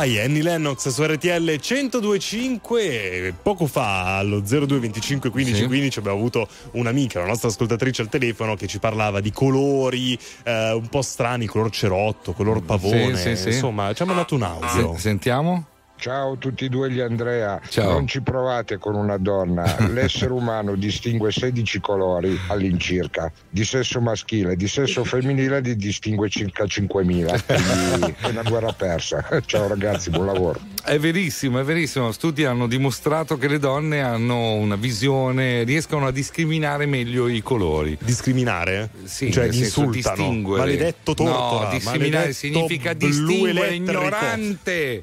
S2: Why Annie Lennox su RTL 1025 poco fa allo 0225 15
S1: Sì.
S2: 15 abbiamo avuto un'amica, la nostra ascoltatrice al telefono che ci parlava di colori eh, un po' strani, color cerotto, color pavone,
S1: Sì, sì, sì.
S2: insomma ci ha mandato un audio.
S1: Se- sentiamo?
S18: Ciao a tutti e due gli Andrea,
S1: Ciao.
S18: non ci provate con una donna, l'essere umano distingue 16 colori all'incirca, di sesso maschile, di sesso femminile ne distingue circa 5.000, quindi è una guerra persa. Ciao ragazzi, buon lavoro.
S1: È verissimo, è verissimo. Studi hanno dimostrato che le donne hanno una visione, riescono a discriminare meglio i colori.
S2: Discriminare?
S1: Sì,
S2: Cioè, insultano. Maledetto tortora,
S1: No, discriminare
S2: maledetto
S1: significa distinguere
S2: elettrico.
S1: ignorante.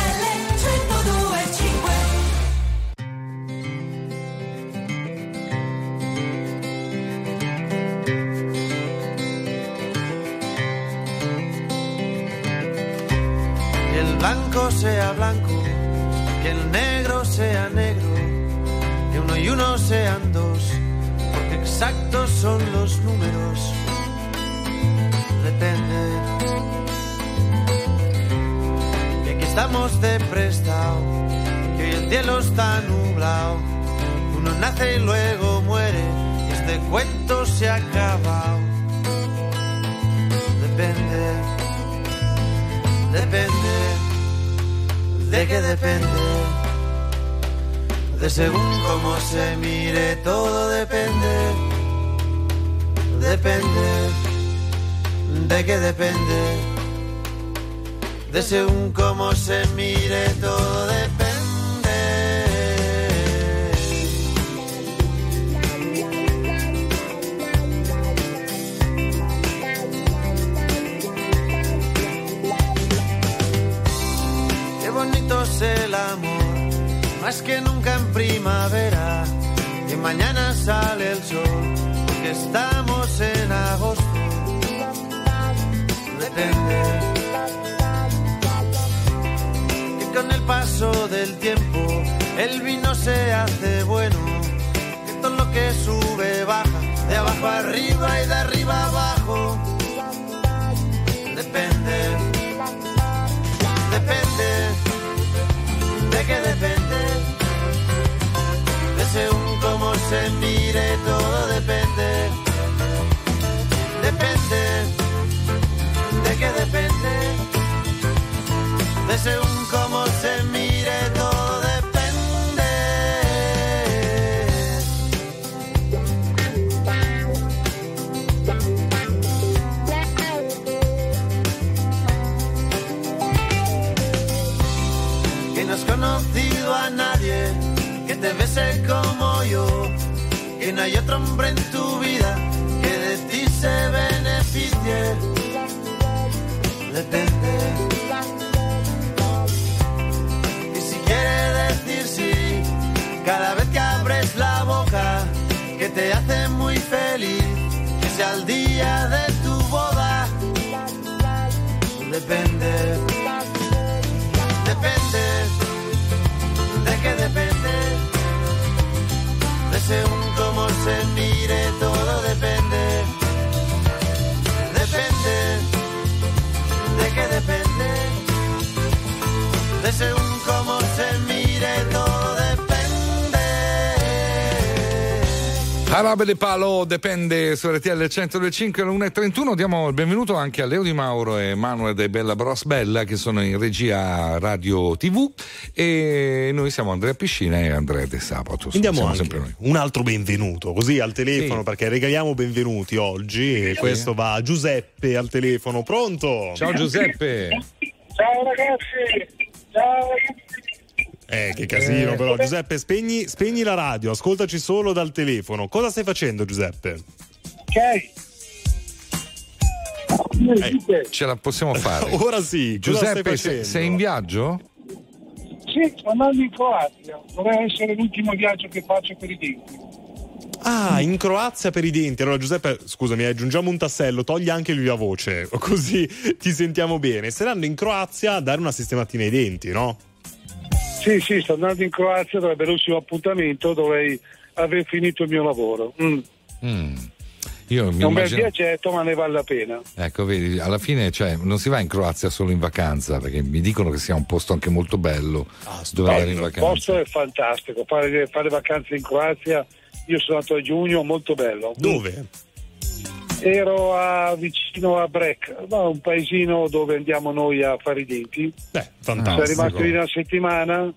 S19: según cómo se mire, todo depende. Depende, de qué depende. De según cómo se mire, todo depende. Sale el sol, porque estamos en agosto. Depende. Y con el paso del tiempo, el vino se hace bueno. Que todo lo que sube baja, de abajo arriba y de arriba abajo. Se mire, todo depende, depende, de qué depende, de según cómo se mire, todo depende. que no has conocido a nadie que te bese yo, no hay otro hombre en tu vida que de ti se beneficie. Depende. Y si quiere decir sí, cada vez que abres la boca, que te hace muy feliz, que sea el día de tu boda. Depende depende, de qué depende, de según cómo se mire, todo depende, depende, de qué depende, de según cómo se mire,
S1: Arabe de Palo dipende su RTL 125 alle 1.31 diamo il benvenuto anche a Leo Di Mauro e Manuel de Bella Bros Bella che sono in regia radio tv e noi siamo Andrea Piscina e Andrea De Sabato.
S2: Andiamo anche
S1: sempre noi.
S2: un altro benvenuto, così al telefono,
S1: Sì.
S2: perché regaliamo benvenuti oggi e questo va a Giuseppe al telefono. Pronto?
S1: ciao Giuseppe.
S20: Ciao ragazzi, ciao
S2: Eh, che casino
S20: Eh.
S2: però. Giuseppe, spegni, spegni la radio, ascoltaci solo dal telefono. Cosa stai facendo Giuseppe?
S20: ok.
S1: Eh, ce la possiamo fare
S2: Ora sì,
S1: Giuseppe se-
S2: facendo?
S1: sei in viaggio?
S20: Sì, sto andando in Croazia, vorrei essere l'ultimo viaggio che faccio per i denti.
S2: Ah, in Croazia per i denti. Allora, Giuseppe, scusami, aggiungiamo un tassello, togli anche il viva voce, così ti sentiamo bene. Saranno in Croazia a dare una sistematina ai denti, no?
S20: Sì, sì, sto andando in Croazia, dovrebbe l'ultimo appuntamento, dovrei aver finito il mio lavoro. Mm.
S1: Mm. Io mi
S20: È un bel
S1: immagino
S20: viaggetto, ma ne vale la pena.
S1: Ecco, vedi, alla fine cioè, non si va in Croazia solo in vacanza, perché mi dicono che sia un posto anche molto bello dove andare in
S20: il
S1: vacanza.
S20: posto è fantastico, fare, fare vacanze in Croazia, io sono andato a giugno, molto bello.
S2: Dove?
S20: Ero a- vicino a Brek, no, un paesino dove andiamo noi a fare i denti.
S2: Beh,
S20: Sono rimasto lì una settimana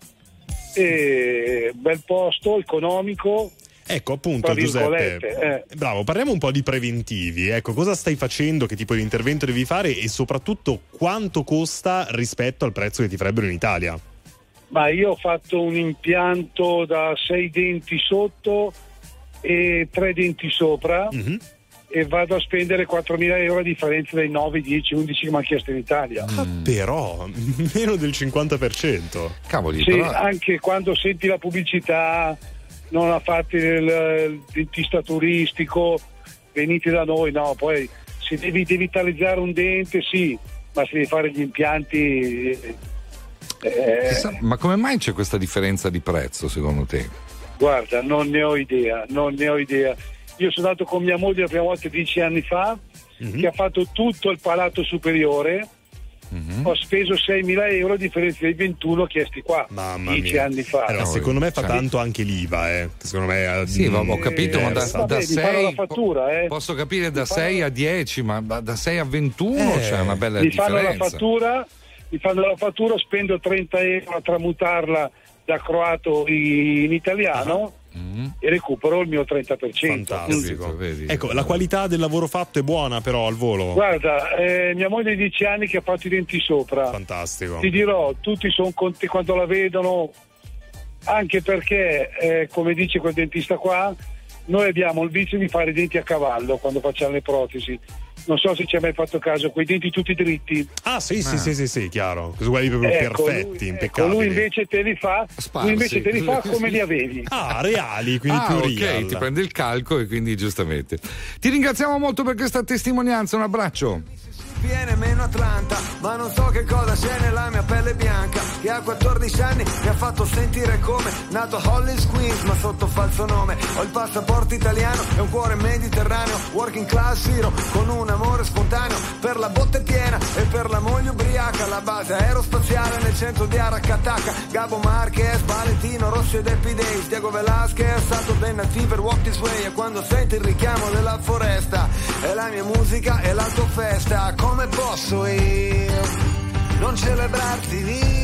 S20: e bel posto, economico.
S2: Ecco appunto Giuseppe,
S20: eh.
S2: bravo, parliamo un po' di preventivi, ecco cosa stai facendo, che tipo di intervento devi fare e soprattutto quanto costa rispetto al prezzo che ti farebbero in Italia.
S20: Ma io ho fatto un impianto da sei denti sotto e tre denti sopra
S2: Mhm.
S20: E vado a spendere 4.000 euro a differenza dai 9, 10, 11 che mi ha chiesto in Italia.
S2: Ah, però meno del 50%.
S1: Cavoli,
S20: Sì, anche quando senti la pubblicità, non ha fatto il, il dentista turistico, venite da noi, no, poi se devi devitalizzare un dente sì, ma se devi fare gli impianti eh, Eh,
S1: Chissà, ma come mai c'è questa differenza di prezzo secondo te?
S20: Guarda, non ne ho idea, non ne ho idea. Io sono andato con mia moglie la prima volta dieci anni fa,
S2: Mhm.
S20: che ha fatto tutto il palato superiore.
S2: Mhm.
S20: Ho speso 6.000 euro a differenza dei 21 chiesti qua dieci
S2: mia.
S20: anni fa.
S2: Allora, secondo me fa tanto anche l'IVA, eh. Secondo me eh,
S1: Sì, ma ho capito, ma da, da
S20: Vabbè, mi fanno la
S1: 6
S20: fattura, eh.
S1: posso capire da 6 a 10, ma da da 6 a 21
S2: Eh,
S1: c'è una bella
S20: mi fanno la
S1: differenza.
S20: fattura, mi fanno la fattura, spendo 30 euro a tramutarla da croato in italiano e recupero il mio 30%.
S2: Fantastico. Ecco, la qualità del lavoro fatto è buona però al volo.
S20: Guarda, eh, mia moglie ha 10 anni che ha fatto i denti sopra.
S2: Fantastico.
S20: Ti dirò, tutti sono contenti quando la vedono, anche perché, eh, come dice quel dentista qua, noi abbiamo il vizio di fare i denti a cavallo quando facciamo le protesi. Non so se ci hai mai fatto caso, quei denti tutti dritti.
S2: Ah, sì, sì, sì, sì, sì, chiaro. Questi quelli proprio
S20: Ecco,
S2: perfetti,
S20: lui- ecco,
S2: impeccabili.
S20: lui invece te li fa, lui invece te li fa come li avevi.
S2: Ah, reali, quindi
S1: Ah,
S2: più
S1: ok,
S2: real.
S1: ti prende il calco e quindi giustamente. Ti ringraziamo molto per questa testimonianza, un abbraccio.
S9: Viene meno Atlanta. Ma non so che cosa c'è nella mia pelle bianca. Che a 14 anni mi ha fatto sentire come Nato a Hollis Queens ma sotto falso nome. Ho il passaporto italiano e un cuore mediterraneo. Working class hero con un amore spontaneo Per la botte piena e per la moglie ubriaca. La base aerospaziale nel centro di Aracataca. Gabo Marquez, Valentino Rossi ed Happy Days. Diego Velasquez, Saturday Night Fever, Walk This Way. E quando senti il richiamo della foresta È la mia musica e la tua festa Come posso io non celebrarti vita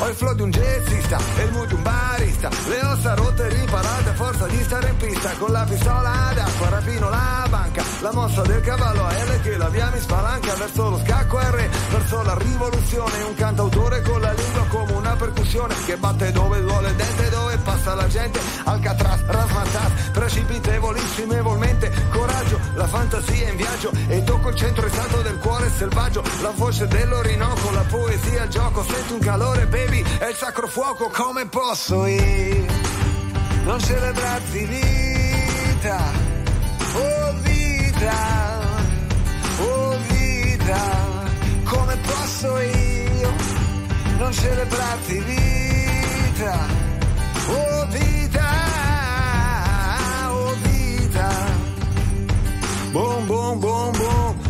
S9: ho il flow di un jazzista e il mood di un barista. Le ossa rotte riparate a forza di stare in pista. Con la pistola d'acqua rapino la banca. La mossa del cavallo a L che la via mi spalanca Verso lo scacco R, verso la rivoluzione Un cantautore con la lingua come una percussione Che batte dove duole il dente, dove passa la gente. Alcatraz, rasmatas, precipitevolissimevolmente Coraggio, la fantasia in viaggio. E tocco il centro esatto del cuore selvaggio. La voce dell'Orinoco, la poesia, il gioco. Sento un calore, baby, è il sacro fuoco Come posso io. Non celebrarti vita Oh vita Oh vita Come posso io. Non celebrarti vita Oh vita Oh vita. Boom, boom, boom, boom,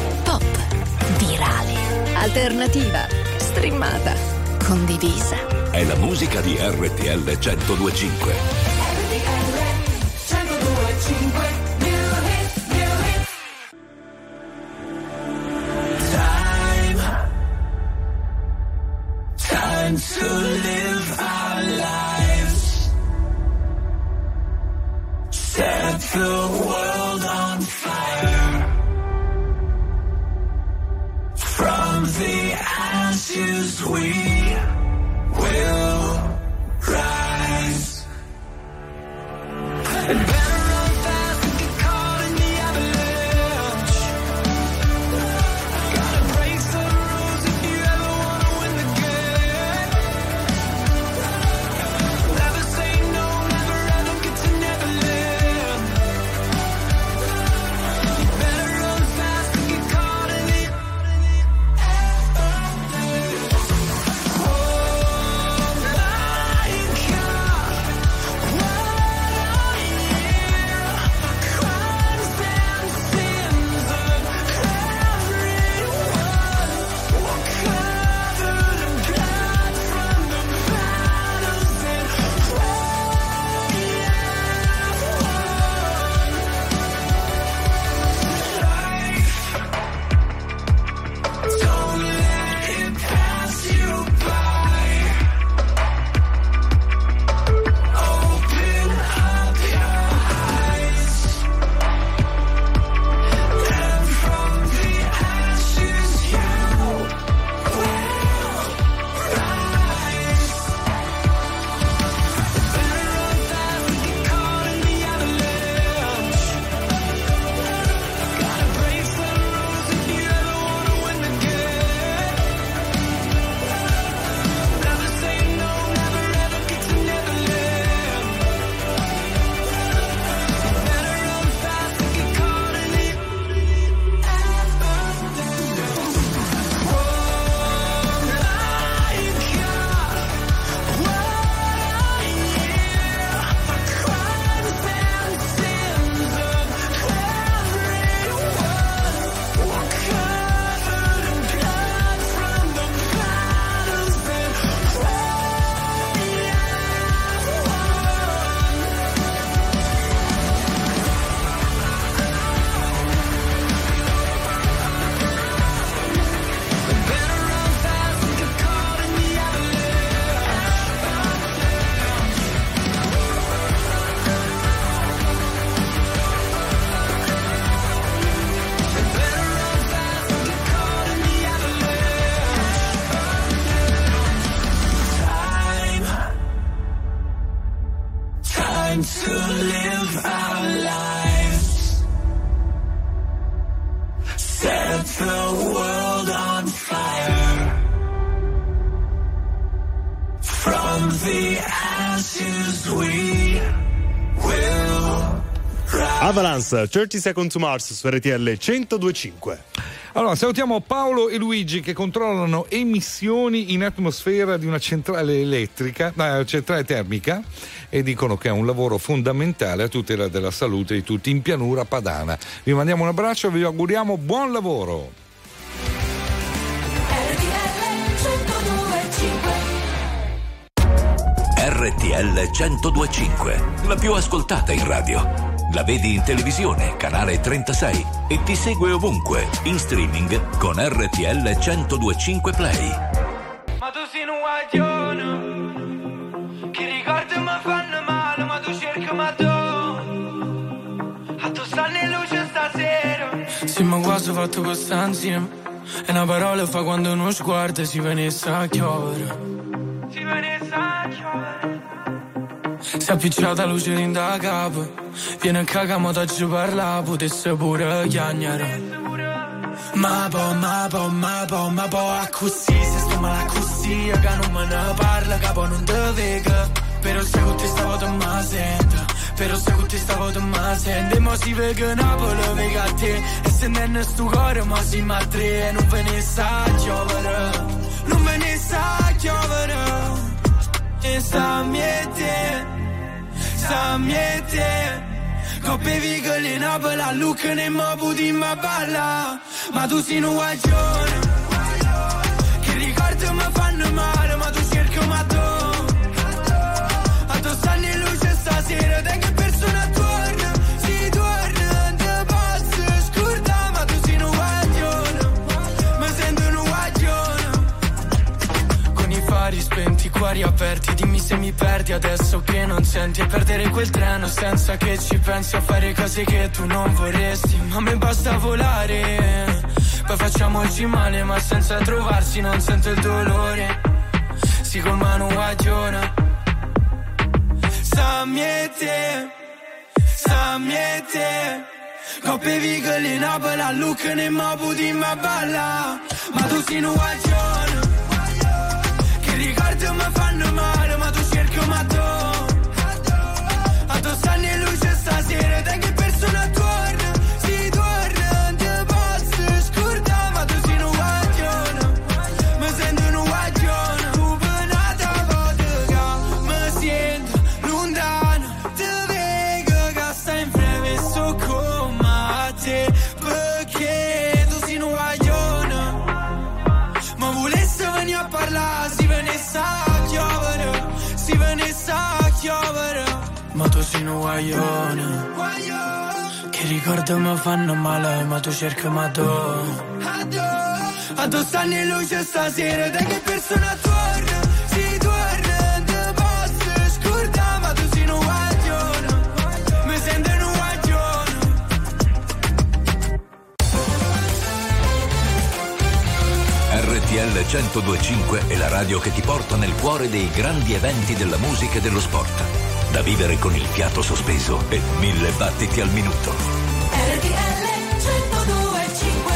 S21: liberale, alternativa, streamata, condivisa.
S4: È la musica di RTL 1025.
S5: RTL 1025. To live our the world. From the ashes we will rise.
S2: Avalance 30 Seconds to Mars su RTL 1025.
S1: Allora, salutiamo Paolo e Luigi che controllano emissioni in atmosfera di una centrale elettrica, eh, centrale termica e dicono che è un lavoro fondamentale a tutela della salute di tutti in pianura padana. Vi mandiamo un abbraccio e vi auguriamo buon lavoro.
S4: RTL 1025, la più ascoltata in radio. La vedi in televisione, canale 36 e ti segue ovunque, in streaming con RTL 1025 Play.
S5: Ma tu sei un guaglione Che ricordi mi fanno male Ma tu cerchi ma tu A tu stanno in luce stasera
S22: Sì, ma quasi fatto questa insieme. E una parola fa quando uno sguardo si venisse a chiovere.
S5: Si venisse a chiovere
S22: Si è appicciata luce in da capo. Viene a cagamo da giù parla, potesse pure chiagnare. Ma po, ma po, ma po, ma po, a così, se sto male così, che non me ne parla, capo non te vega. Però se con te stavo te ma sento, però se con te stavo te ma sento. E mo si vega Napoli, vega a te, e se non sto cuore, ma si ma tre, e non ve ne sa chiovere, non ve ne sa chiovere. E sta miete, sta miete. Coppe vigole in Napoli, a Lucca ne mo puti ma balla. Ma tu sei un guaglione, che ricordi mi fanno male, ma tu cerchi ma tu. A tu stanno in luce stasera, te che persona torna, si torna, te posso scordare, ma tu sei un guaglione, mi sento un guaglione. Con i fari spenti, cuori aperti, dimmi se mi perdi adesso che non senti. E perdere quel treno senza che ci pensi A fare cose che tu non vorresti. Ma a me basta volare Poi facciamoci male ma senza trovarsi non sento il dolore. Si con mano guagiona Samjete Samjete Coppe vigole in abola Look ne mabu di ma balla. Ma tu sei un guagiona Ricordi mi fanno male Ma tu cerchi un matto guaglione, che ricordo mi fanno male, ma tu cerchi ma tu. A tu stanno in luce stasera, da che persona torna, si torna, te posso scordare, tu sei un guaglione, mi sento un guaglione.
S4: RTL 1025 è la radio che ti porta nel cuore dei grandi eventi della musica e dello sport. Da vivere con il fiato sospeso e mille battiti al minuto.
S5: RTL 1025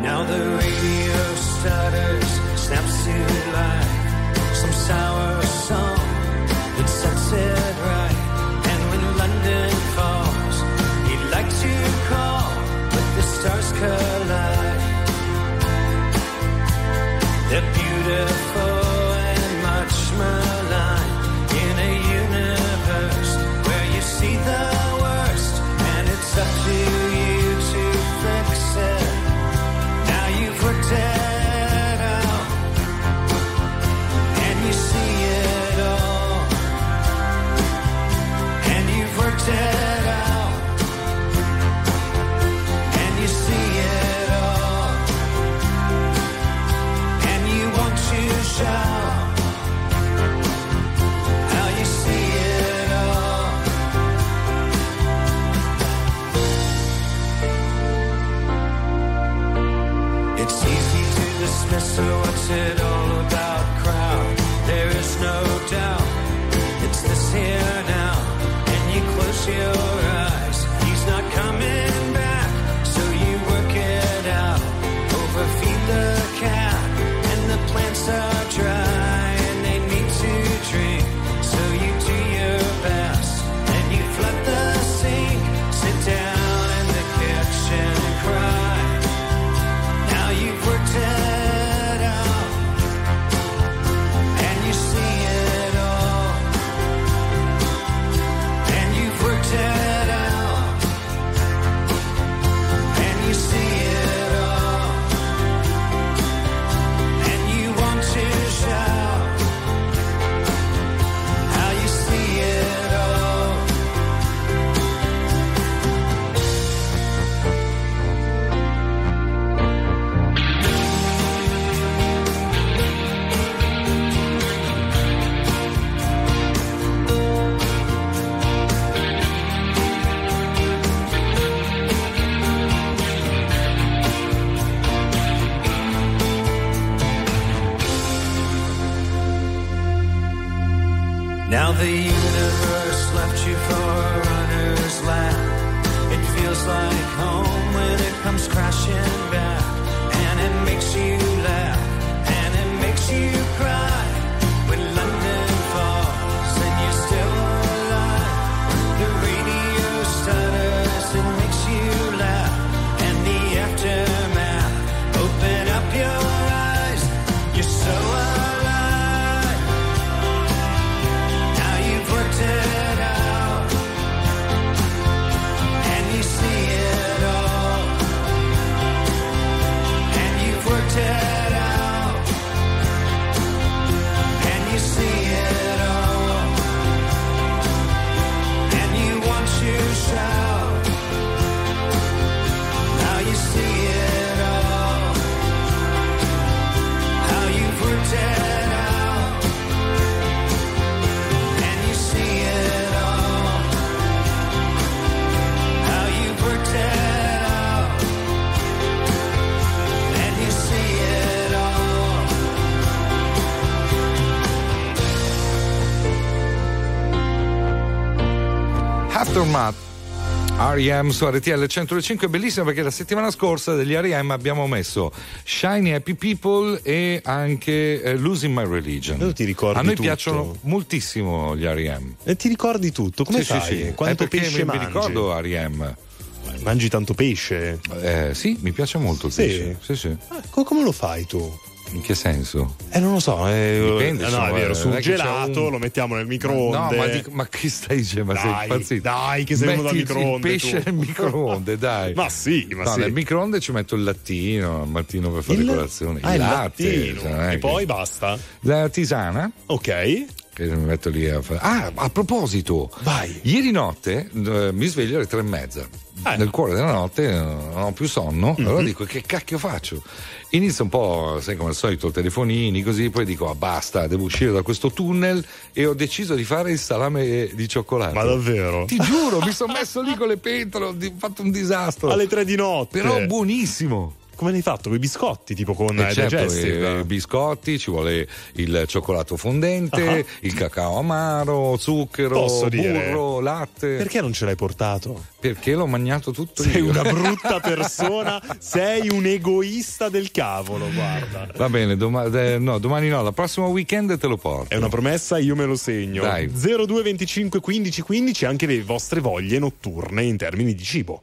S19: Now the radio stutters, snaps to life. Some sour song that sets it right. And when London falls, he'd like to call, but the stars collide. They're beautiful and it
S1: R.E.M. su RTL 105 bellissimo perché la settimana scorsa degli R.E.M. abbiamo messo Shiny Happy People e anche eh, Losing My Religion.
S2: Tu ti ricordi
S1: A noi
S2: tutto?
S1: piacciono moltissimo gli R.E.M.
S2: E ti ricordi tutto? Come
S1: Sì,
S2: fai?
S1: sì, sì.
S2: Quanto pesce
S1: mi,
S2: mangi?
S1: mi ricordo R.E.M.
S2: Mangi tanto pesce?
S1: Eh, sì, mi piace molto il
S2: Sì?
S1: pesce. Sì, sì.
S2: Co- come lo fai tu?
S1: In che senso?
S2: Eh, non lo so. Eh,
S1: Dipende,
S2: eh, no, è vero, sul gelato
S1: un-
S2: lo mettiamo nel
S1: No,
S2: microonde.
S1: ma, dico- ma che stai dicendo? Ma sei
S2: Dai,
S1: impazzito?
S2: dai, che sei venuto al
S1: Metti il
S2: microonde,
S1: pesce
S2: tu.
S1: nel microonde, dai.
S2: Ma sì, ma
S1: no,
S2: sì.
S1: nel microonde ci metto il lattino al mattino per fare
S2: Il-
S1: colazione.
S2: Ah, il
S1: latte,
S2: lattino.
S1: cioè,
S2: E
S1: che-
S2: poi basta.
S1: La tisana.
S2: Ok.
S1: Che mi metto lì a fare. Ah, a proposito,
S2: Vai.
S1: ieri notte eh, mi sveglio alle tre e mezza.
S2: Eh.
S1: Nel cuore della notte eh, non ho più sonno,
S2: Mhm.
S1: allora dico che cacchio faccio? Inizio un po', sai come al solito, telefonini così, poi dico ah, basta, devo uscire da questo tunnel e ho deciso di fare il salame di cioccolato.
S2: Ma davvero?
S1: Ti giuro, mi sono messo lì con le pentole, ho fatto un disastro.
S2: Alle tre di notte.
S1: Però buonissimo.
S2: Come l'hai fatto? Con i biscotti, tipo con
S1: Eh, certo,
S2: Digestive?
S1: eh, biscotti, ci vuole il cioccolato fondente,
S2: Ah.
S1: il cacao amaro, zucchero,
S2: Posso dire?
S1: burro, latte.
S2: Perché non ce l'hai portato?
S1: Perché l'ho mangiato tutto
S2: Sei
S1: io.
S2: una brutta persona, sei un egoista del cavolo, guarda.
S1: Va bene, doma- eh, no, domani no, la prossima weekend te lo porto.
S2: È una promessa, io me lo segno.
S1: Dai.
S2: 02 25 15 15 anche le vostre voglie notturne in termini di cibo.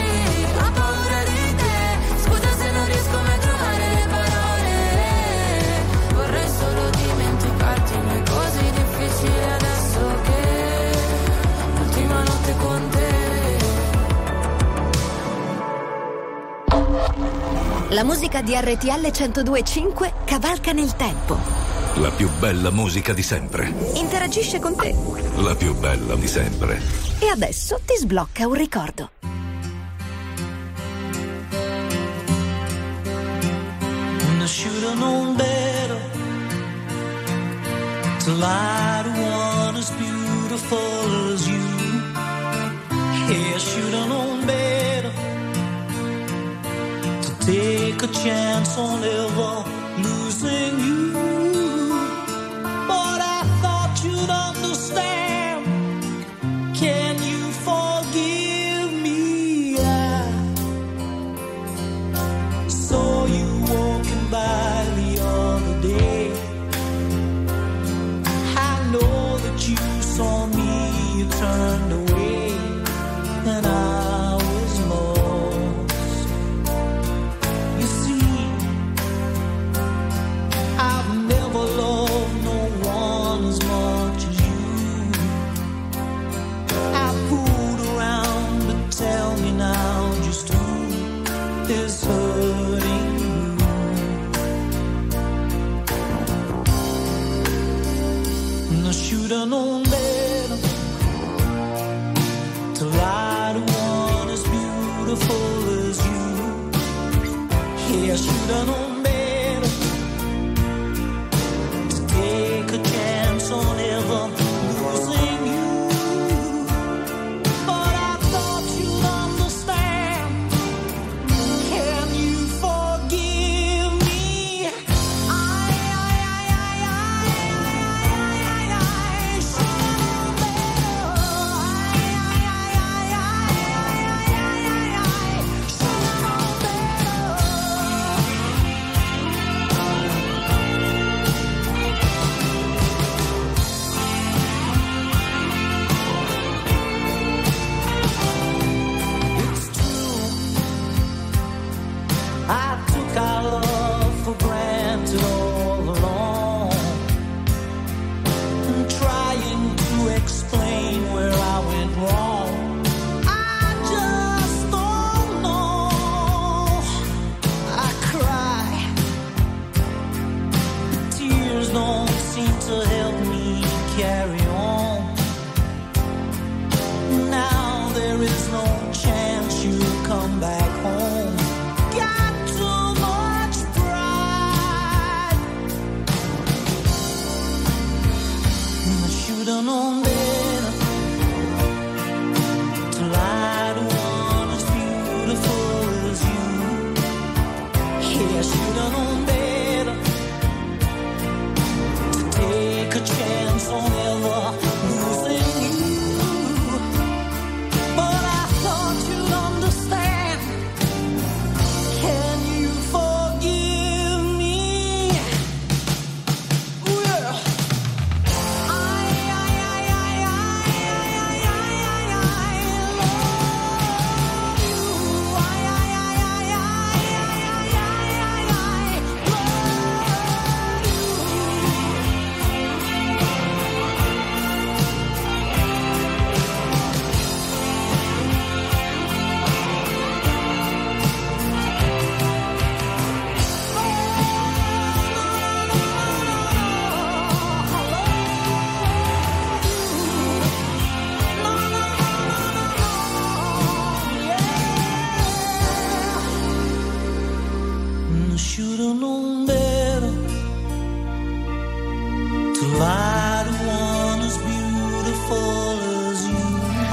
S12: notte con te.
S5: La musica di RTL 1025 cavalca nel tempo.
S4: La più bella musica di sempre.
S5: Interagisce con te.
S4: La più bella di sempre.
S5: E adesso ti sblocca un ricordo. Have known better to lie to one as beautiful as you. Yeah, I should have known better to take a chance on ever losing you.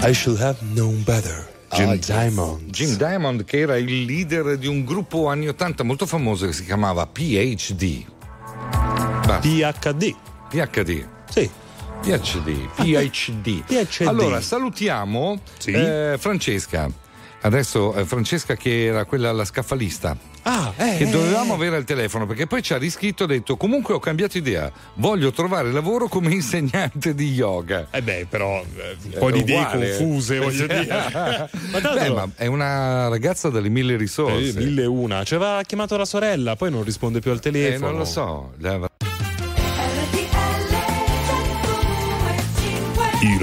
S5: I should have known better.
S2: Jim
S1: Ah, yes.
S2: Diamond.
S1: Jim Diamond che era il leader di un gruppo anni 80 molto famoso che si chiamava PhD.
S2: PhD.
S1: PhD.
S2: Sì.
S1: PhD. PhD.
S2: PhD.
S1: Allora, salutiamo eh, Francesca. Adesso eh, Francesca che era quella la scaffalista.
S2: Eh,
S1: che
S2: eh,
S1: dovevamo
S2: eh.
S1: avere al telefono perché poi ci ha riscritto e ha detto comunque ho cambiato idea. Voglio trovare lavoro come insegnante di yoga.
S2: Eh beh però un po' di idee confuse voglio dire.
S1: Ma, Beh, ma è una ragazza dalle mille risorse.
S2: Eh, mille e una. Ci aveva chiamato la sorella poi non risponde più al
S1: eh,
S2: telefono.
S1: non lo so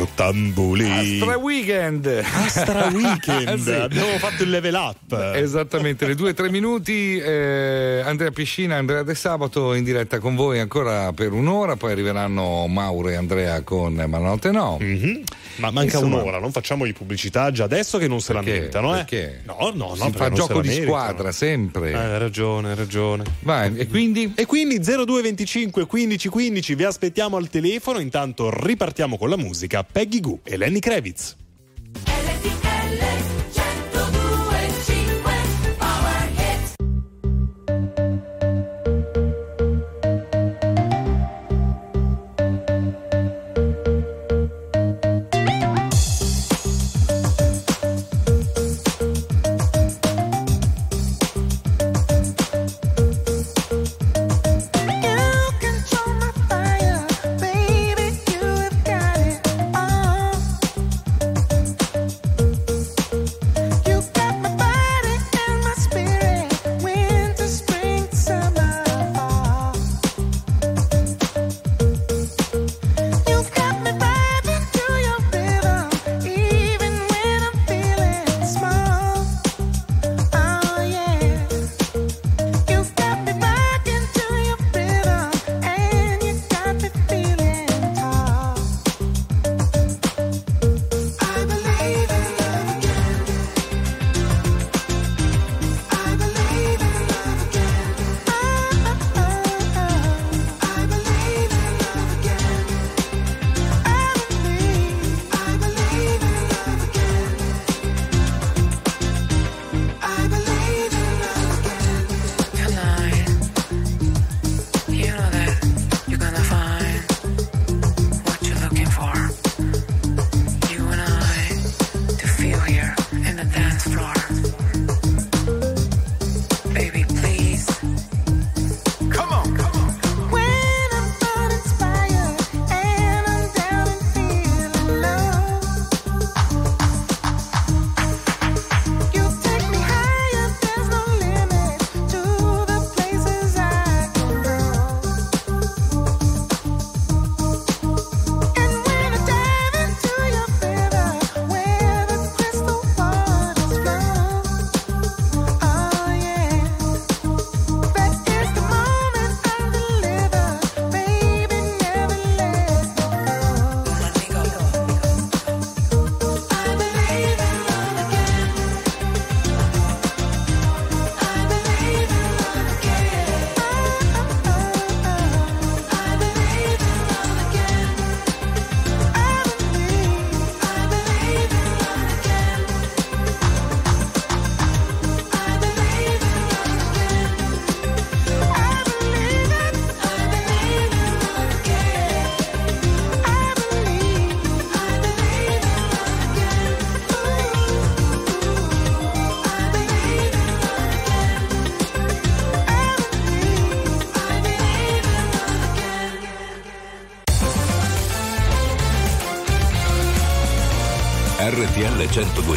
S1: La-
S2: i rottamboli
S1: Astra Weekend
S2: Astra Weekend
S1: Sì.
S2: abbiamo fatto il level up
S1: Esattamente, le due o tre minuti. eh, Andrea Piscina, Andrea De Sabato in diretta con voi ancora per un'ora, poi arriveranno Mauro e Andrea con Ma la notte no.
S2: Mhm. ma manca
S1: Insomma,
S2: un'ora non facciamoli pubblicità già adesso che non se
S1: Perché?
S2: lamentano eh?
S1: Perché?
S2: no no no
S1: Si fa
S2: non
S1: gioco di
S2: la meritano.
S1: squadra sempre.
S2: Eh, hai ragione hai ragione
S1: Vai, e quindi?
S2: E quindi 0225 15 15 vi aspettiamo al telefono. Intanto ripartiamo con la musica. Peggy Goo e Lenny Kravitz.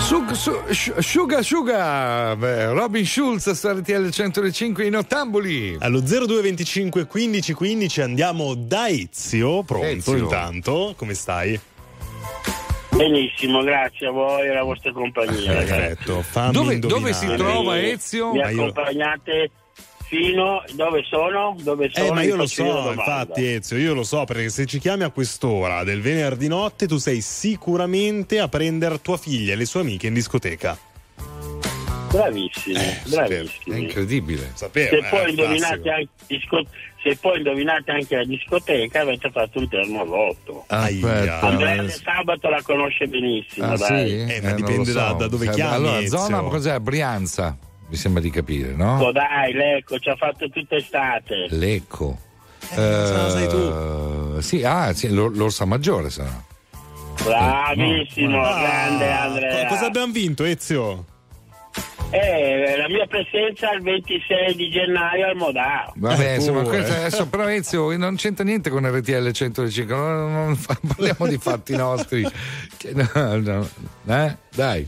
S1: Sug- su- sci- Suga Suga, beh, Robin Schulz su RTL 105 in Ottamboli.
S2: Allo 0225 15 15 andiamo da Ezio. Pronto
S1: Ezio.
S2: intanto? Come stai?
S23: Benissimo, grazie a voi e alla vostra compagnia.
S2: Perfetto. fammi
S1: Dove- dove si trova Ezio?
S23: Mi accompagnate fino dove sono? Dove sono?
S2: Eh, ma io lo so, infatti, Ezio, io lo so perché se ci chiami a quest'ora del venerdì notte, tu sei sicuramente a prendere tua figlia e le sue amiche in discoteca.
S23: Bravissimi, bravissimi.
S1: È incredibile.
S2: Sapevo,
S23: Se
S2: eh,
S23: poi, indovinate anche, disco- se poi indovinate anche la discoteca avete fatto un terno lotto.
S1: Aspetta,
S23: Andrea
S1: eh,
S23: Sabato la conosce benissimo,
S1: ah,
S23: dai.
S1: sì?
S2: Eh, ma
S1: non
S2: dipende
S1: lo
S2: da-
S1: so.
S2: da dove
S1: Cioè,
S2: chiami,
S1: Allora,
S2: Ezio.
S1: zona cos'è? Brianza, mi sembra di capire,
S23: Oh,
S1: no?
S23: dai, Lecco, ci ha fatto tutta estate.
S1: Lecco.
S2: Eh, la sai tu.
S1: Sì, ah, sì, l'or- l'Orsa Maggiore sarà.
S23: Bravissimo,
S2: Ah,
S23: grande Andrea.
S2: co- Cosa abbiamo vinto, Ezio?
S23: Eh, la mia presenza il 26 di gennaio al Modà.
S1: Vabbè, insomma, questo
S23: eh.
S1: adesso però Ezio non c'entra niente con RTL 105, non, non fa- parliamo di fatti nostri. Che no, no, eh? Dai.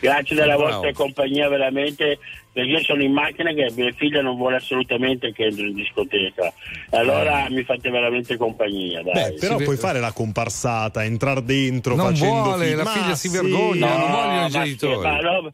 S23: Grazie della
S1: Bravo.
S23: vostra compagnia veramente perché io sono in macchina che mia figlia non vuole assolutamente che entro in discoteca allora mi fate veramente compagnia dai.
S2: Beh, però puoi fare la comparsata, entrare dentro
S1: Non
S2: facendo
S1: vuole,
S2: film.
S1: la
S2: Ma
S1: figlia si
S2: sì.
S1: vergogna, non
S23: No,
S1: vogliono i genitori.
S23: sì, ma no,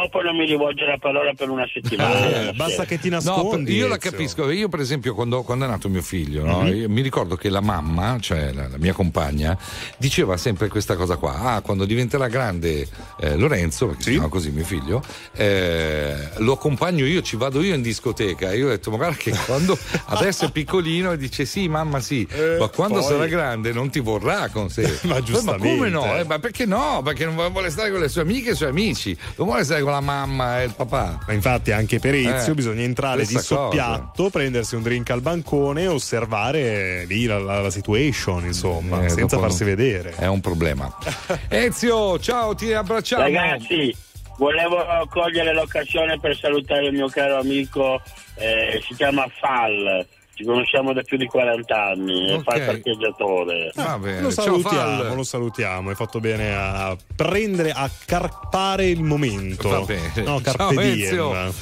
S23: dopo non mi rivolge la parola per una settimana
S2: Eh, basta che ti
S1: No,
S2: nascondi.
S1: per- io la capisco. Io, per esempio, quando, quando è nato mio figlio, no,
S2: Mhm.
S1: io mi ricordo che la mamma, cioè la, la mia compagna, diceva sempre questa cosa qua: ah, quando diventerà grande eh, Lorenzo, perché si chiama così mio figlio, eh, lo accompagno io, ci vado io in discoteca. E io ho detto, ma guarda che quando adesso è piccolino e dice sì, mamma, sì, ma quando
S2: poi-
S1: sarà grande non ti vorrà con sé.
S2: Ma
S1: Poi,
S2: giustamente.
S1: come no? Eh, ma perché no? Perché non vuole stare con le sue amiche e i suoi amici, non vuole stare con la mamma e il papà.
S2: Ma infatti anche per Ezio
S1: Eh,
S2: bisogna entrare di
S1: stessa cosa.
S2: soppiatto, prendersi un drink al bancone e osservare lì la, la- la situation, insomma,
S1: Eh,
S2: senza farsi vedere.
S1: È un problema. Ezio, ciao, ti abbracciamo.
S23: Ragazzi, volevo cogliere l'occasione per salutare il mio caro amico, eh, si chiama Fall, ci conosciamo da più di 40 anni,
S2: Ok.
S23: fa il parcheggiatore.
S1: Va bene,
S2: Lo salutiamo, lo salutiamo. Hai fatto bene a prendere, a carpare il momento.
S1: Va bene.
S2: No,
S1: Ciao,
S2: carpe
S1: Ezio.
S2: diem.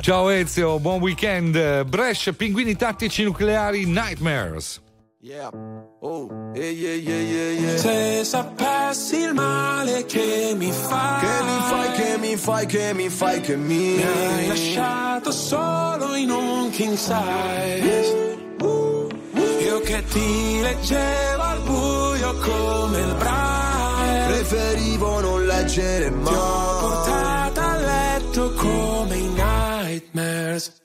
S1: Ciao Ezio, buon weekend. Brescia, pinguini tattici nucleari, Nightmares.
S24: Yeah. Oh, yeah, yeah.
S22: Se sapessi il male che mi fai
S24: Che mi fai, che mi fai, che mi fai, che mi
S22: Mi hai lasciato solo in un king size Io che ti leggevo al buio come il braille
S24: Preferivo non leggere mai.
S22: Ti ho portata a letto come i nightmares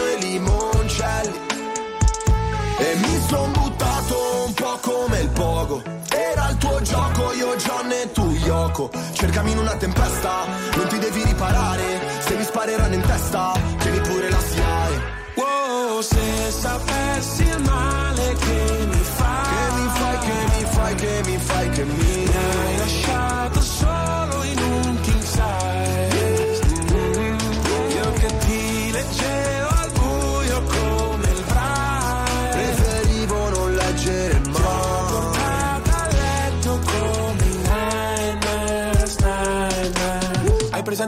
S24: son buttato un po' come il pogo. Era il tuo gioco, io John e tu Yoko Cercami in una tempesta, non ti devi riparare. Se mi spareranno in testa, tieni pure la SIAE
S22: Wow, se sapessi il male che mi fai.
S24: Che mi fai, che mi fai, che mi fai, che mi
S22: Mi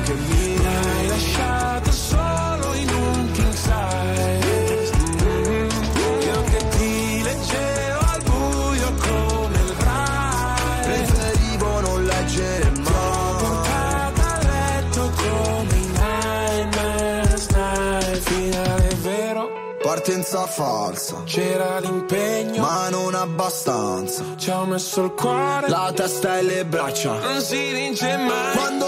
S22: che mi
S24: che
S22: hai lasciato solo in un king size. Io che ti leggevo al buio come il braille.
S24: Preferivo non leggere mai.
S22: Portata a letto come i nightmares, night Finale vero,
S24: Partenza falsa.
S22: C'era l'impegno
S24: Ma non abbastanza.
S22: Ci ho messo il cuore.
S24: La testa e le braccia.
S22: Non si vince mai.
S24: Quando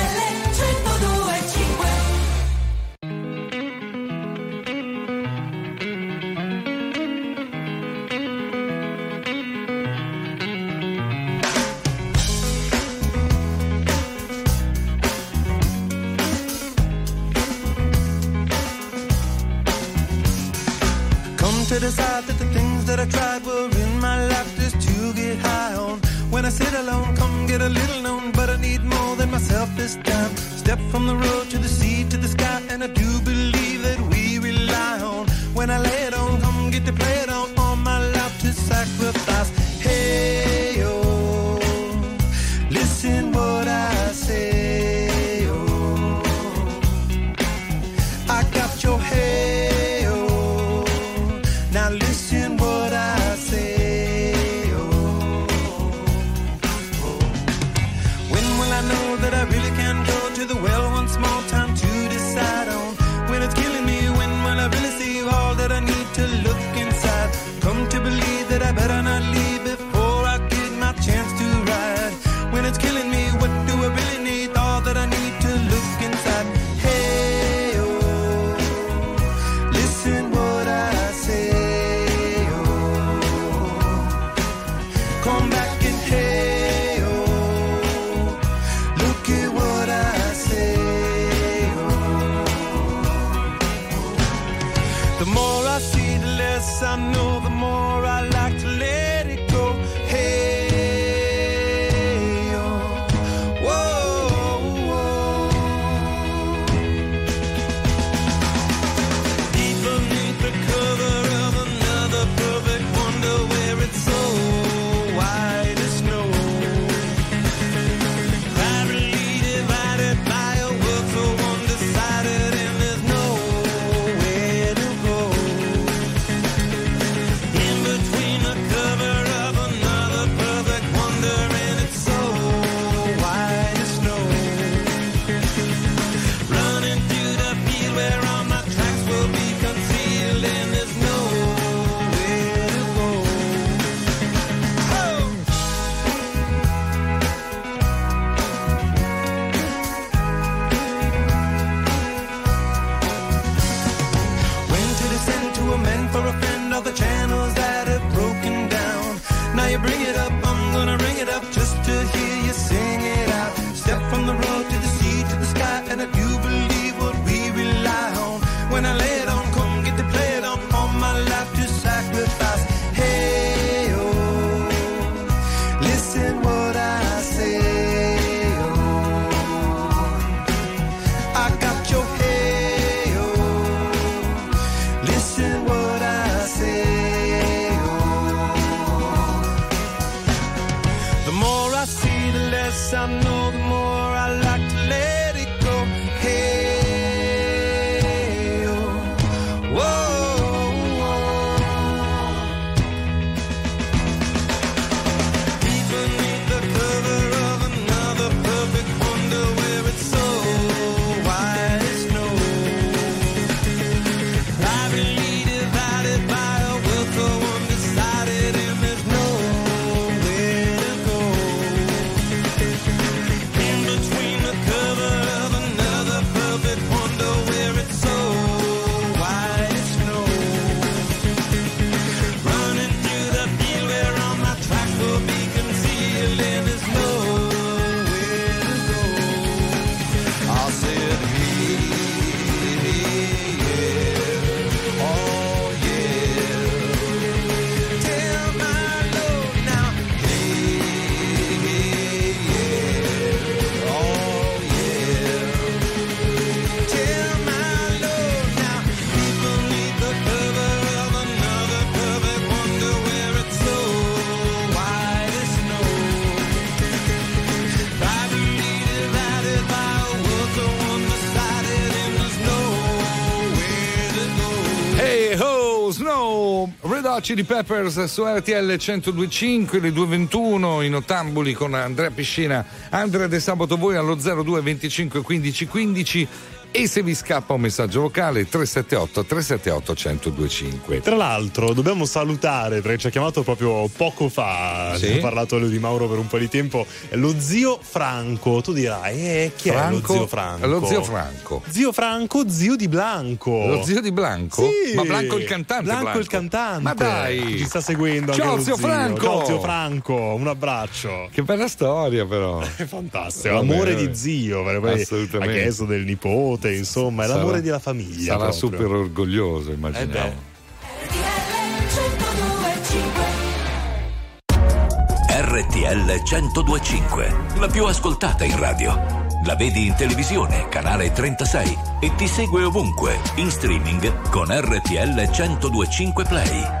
S9: from the
S1: Hot di Peppers su RTL 1025, le 2.21 in Ottambuli con Andrea Piscina, Andrea De Sabato Voi allo 02 25 15 15 e se vi scappa un messaggio vocale 378 378 1025.
S2: Tra l'altro dobbiamo salutare perché ci ha chiamato proprio poco fa,
S1: Sì?
S2: abbiamo parlato lui di Mauro per un po' di tempo, è lo zio Franco, tu dirai, eh, chi è
S1: Franco?
S2: lo zio Franco?
S1: Lo zio Franco.
S2: Zio Franco, zio di Blanco.
S1: Lo zio di Blanco?
S2: Sì.
S1: Ma Blanco il cantante,
S2: Blanco,
S1: Blanco.
S2: il cantante.
S1: Ma dai.
S2: Ci sta seguendo
S1: Ciao,
S2: lo
S1: zio Franco.
S2: Ciao zio Franco, un abbraccio.
S1: Che bella storia però.
S2: È fantastico, l'amore
S1: bene,
S2: di zio, poi
S1: Assolutamente.
S2: ha chiesto del nipote, insomma, è
S1: Sarà-
S2: l'amore della famiglia.
S1: Sarà
S2: proprio.
S1: super orgoglioso, immaginiamo.
S2: Eh
S4: RTL 1025, la più ascoltata in radio. La vedi in televisione, canale 36 e ti segue ovunque, in streaming con RTL 1025 Play.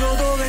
S9: Adesso dove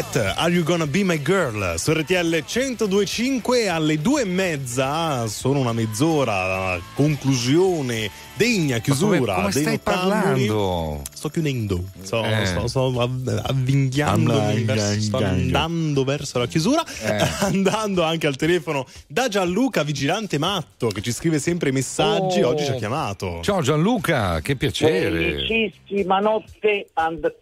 S2: Jet, Are You Gonna Be My Girl? Su RTL 1025 alle due e mezza, sono una mezz'ora, conclusione, degna chiusura.
S1: come- come
S2: dei
S1: stai
S2: nottambuli.
S1: parlando?
S2: Sto chiudendo, sto,
S1: Eh.
S2: sto, sto av- avvinghiandomi verso- sto andando verso la chiusura,
S1: Eh.
S2: andando anche al telefono da Gianluca Vigilante Matto che ci scrive sempre i messaggi,
S1: Oh.
S2: oggi ci ha chiamato.
S1: Ciao Gianluca, che piacere.
S25: Felicissima notte, And-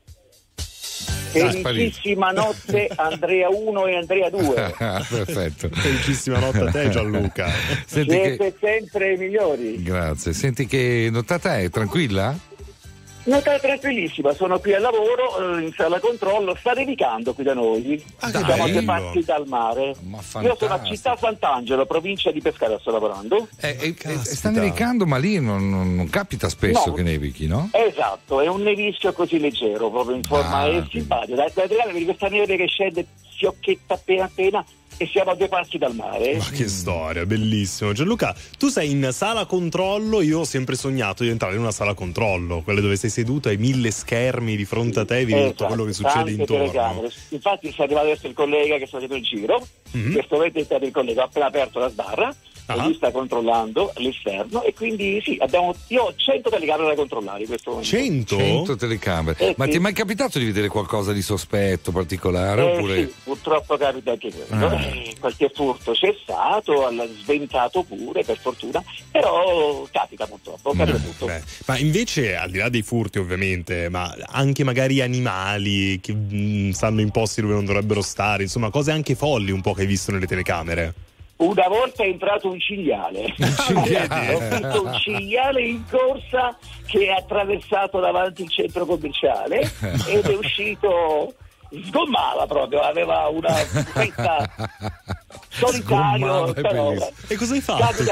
S25: Felicissima notte Andrea 1 e Andrea 2.
S1: Ah, Perfetto.
S2: Felicissima notte a te Gianluca.
S1: Senti
S25: Siete
S1: che...
S25: sempre i migliori.
S1: Grazie. Senti che nottata è? Tranquilla?
S25: Nota tranquillissima, sono qui al lavoro, eh, in sala controllo, sta nevicando qui da noi.
S1: Ah,
S25: Siamo
S1: dai.
S25: a due passi dal mare. Io sono a. Città Sant'Angelo, provincia di Pescara, sto lavorando.
S1: Eh, eh, eh, sta nevicando, ma lì non, non- non capita spesso
S25: No.
S1: che nevichi, no?
S25: Esatto, è un nevischio così leggero, proprio in forma
S1: Ah,
S25: è simpatico. Da, da Adriano vedi questa neve che scende fiocchetta appena appena e siamo a due passi dal mare.
S2: Ma che storia, bellissimo. Gianluca, tu sei in sala controllo, io ho sempre sognato di entrare in una sala controllo, quelle dove sei seduto, hai mille schermi di fronte a te vedi tutto
S25: Esatto,
S2: quello che succede
S25: tante
S2: intorno.
S25: Infatti sta arrivato adesso il collega che sta facendo il giro,
S2: Mhm.
S25: in questo momento è stato il collega, ha appena aperto la sbarra
S2: Ah.
S25: e lui sta controllando l'esterno e quindi sì, abbiamo, io ho 100 telecamere da controllare in questo momento.
S2: 100?
S1: 100 telecamere.
S25: Eh,
S1: ma
S25: sì.
S1: ti è mai capitato di vedere qualcosa di sospetto particolare?
S25: Eh,
S1: oppure...
S25: sì, purtroppo capita anche quello.
S1: Ah.
S25: Eh, Qualche furto c'è stato, ha sventato pure per fortuna, però capita purtroppo, capita tutto.
S2: Beh, ma invece, al di là dei furti, ovviamente, ma anche magari animali che mm, stanno in posti dove non dovrebbero stare, insomma, cose anche folli un po' che hai visto nelle telecamere.
S25: Una volta è entrato un cigliale.
S2: cigliale?
S25: Ho visto un cigliale in corsa che ha attraversato davanti il centro commerciale ed è uscito sgommava proprio, aveva una fetta solitario.
S2: E cosa hai fatto.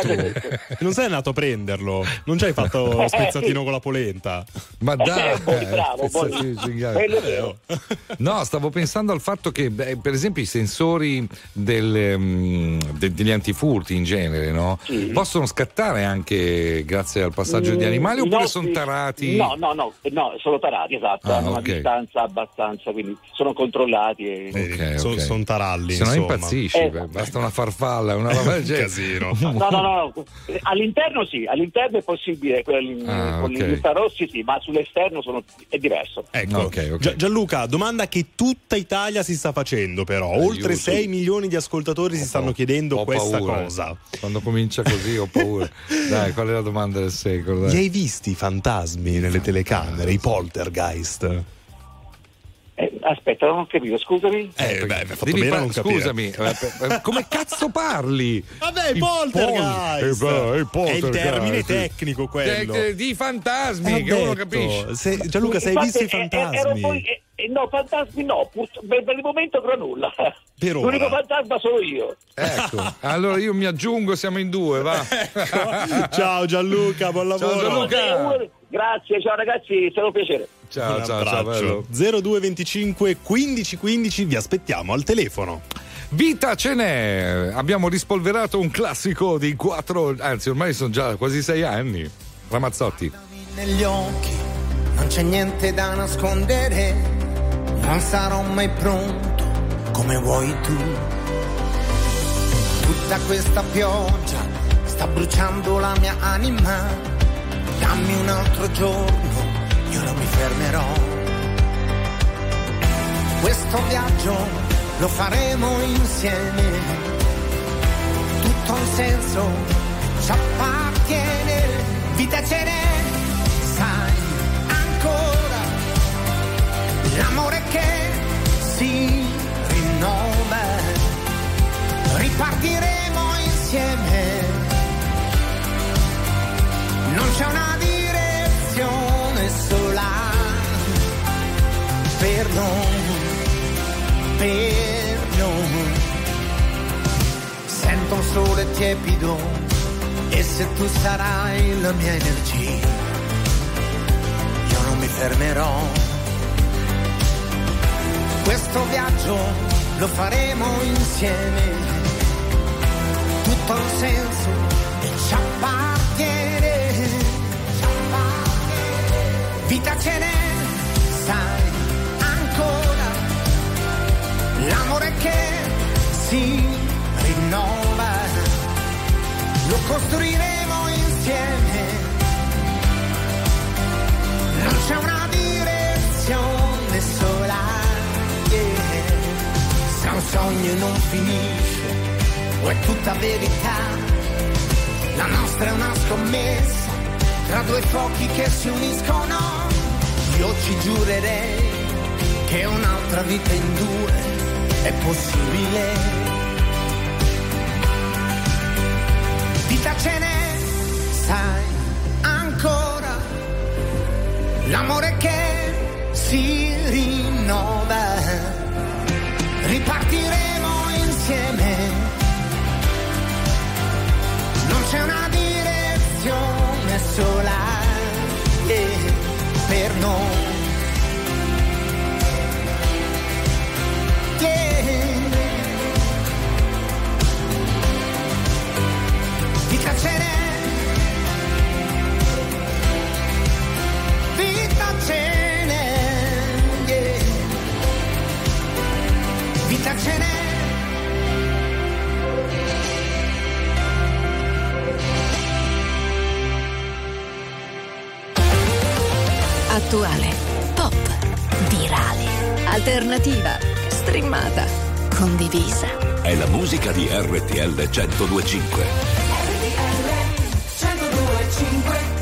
S2: Non sei andato a prenderlo? Non ci hai fatto spezzatino con la polenta?
S1: Ma dai,
S25: Eh, buoni, bravo,
S1: sì, sì,
S25: vero.
S1: No, stavo pensando al fatto che, beh, per esempio, i sensori del, mm, de- degli antifurti in genere, no? Possono scattare anche grazie al passaggio di
S25: Mm,
S1: animali
S25: i
S1: oppure
S25: nostri-
S1: sono tarati?
S25: No, no, no, no, sono tarati, esatto,
S1: Ah,
S25: hanno una
S1: ok.
S25: distanza abbastanza, quindi sono controllati. E...
S1: Ok,
S2: Son-
S1: ok.
S2: son taralli,
S1: Se no impazzisci,
S25: Eh.
S1: beh, basta una farfalla, una roba del genere.
S2: Casino.
S25: No, no, no, no. all'interno sì, all'interno è possibile, quelli
S1: Ah,
S25: con
S1: ok.
S25: gli infrarossi sì, ma sull'esterno sono- è diverso.
S2: Ecco,
S1: Ok, ok.
S2: Gia- Gianluca, domanda che tutta Italia si sta facendo però. Oltre
S1: Aiuto.
S2: 6 milioni di ascoltatori si stanno chiedendo
S1: Ho
S2: questa
S1: paura.
S2: cosa.
S1: Quando comincia così ho paura. dai, qual è la domanda del secolo?
S2: Li
S1: Dai.
S2: hai visti i fantasmi nelle telecamere, i poltergeist?
S25: Eh, Aspetta, non ho capito, scusami.
S2: Eh, beh, fatto
S1: Devi
S2: bene
S1: par-
S2: non capire.
S1: scusami, eh, come cazzo parli?
S2: Vabbè, il
S1: Il
S2: poltergeist.
S1: pol- eh, beh, il
S2: È il
S1: poltergeist.
S2: termine tecnico quello.
S1: Eh, di fantasmi,
S2: Eh,
S1: che
S2: ho
S1: uno
S2: detto.
S1: capisce.
S2: Se- Gianluca, sei visto i
S25: eh, eh,
S2: fantasmi?
S25: poi- no, fantasmi no, purt- per, per il momento però nulla.
S2: Per ora.
S25: L'unico fantasma sono io.
S1: Ecco, allora io mi aggiungo, siamo in due, va.
S2: Ciao Gianluca, buon lavoro.
S1: Ciao Gianluca.
S25: Grazie, ciao ragazzi, è stato un piacere.
S1: Ciao,
S2: Un
S1: ciao, ciao, bello.
S2: abbraccio. 0225 15 15 vi aspettiamo al telefono.
S1: Vita ce n'è! Abbiamo rispolverato un classico dei quattro, anzi ormai sono già quasi sei anni. Ramazzotti.
S26: negli occhi, non c'è niente da nascondere, non sarò mai pronto come vuoi tu. Tutta questa pioggia sta bruciando la mia anima, dammi un altro giorno, io non mi fermerò. Questo viaggio lo faremo insieme, tutto un senso, ci appartiene, vita ce n'è, sai ancora, l'amore che si rinnova, ripartiremo insieme, non c'è una per noi. Sento un sole tiepido e se tu sarai la mia energia, io non mi fermerò. Questo viaggio lo faremo insieme, tutto ha un senso e ci appartiene. ci appartiene. Vita ce n'è, sai l'amore che si rinnova, lo costruiremo insieme. Non c'è una direzione sola, yeah. se un sogno non finisce, o è tutta verità, la nostra è una scommessa tra due fuochi che si uniscono. Io ci giurerei che un'altra vita in due è possibile. Vita ce n'è, sai ancora, l'amore che si rinnova. Ripartiremo insieme, non c'è una andarcene.
S21: Attuale, pop, virale, alternativa, streamata, condivisa.
S3: È la musica di RTL 1025.
S27: RTL
S3: 1025.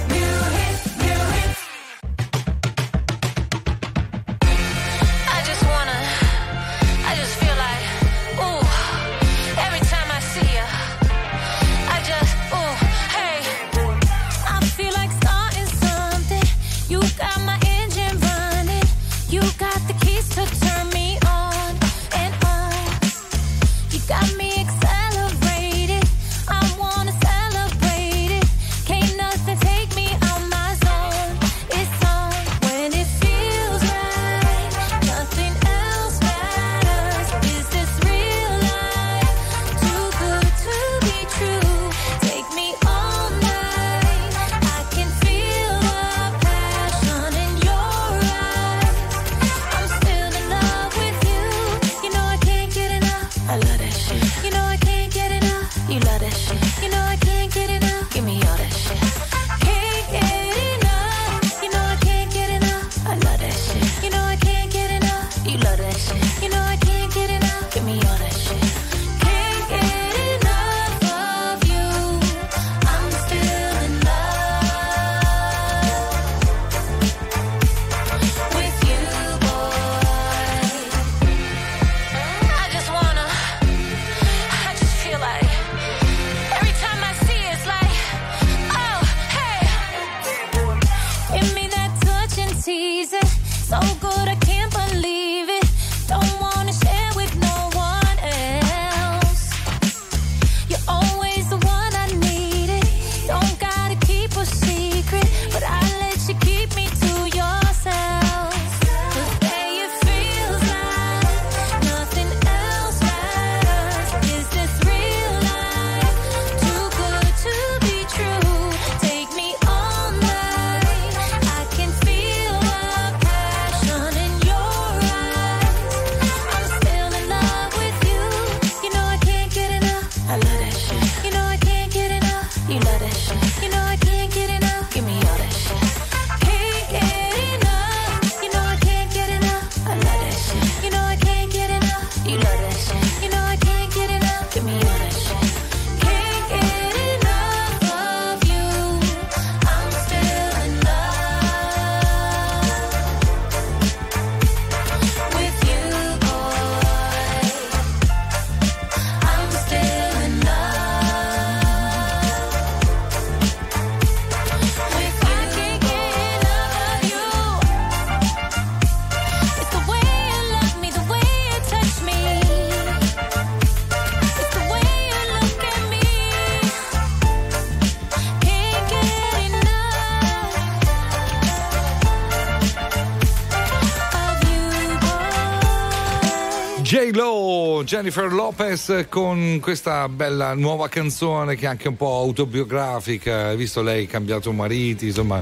S3: Jennifer Lopez con questa bella nuova canzone che è anche un po' autobiografica, hai visto lei ha cambiato mariti, insomma,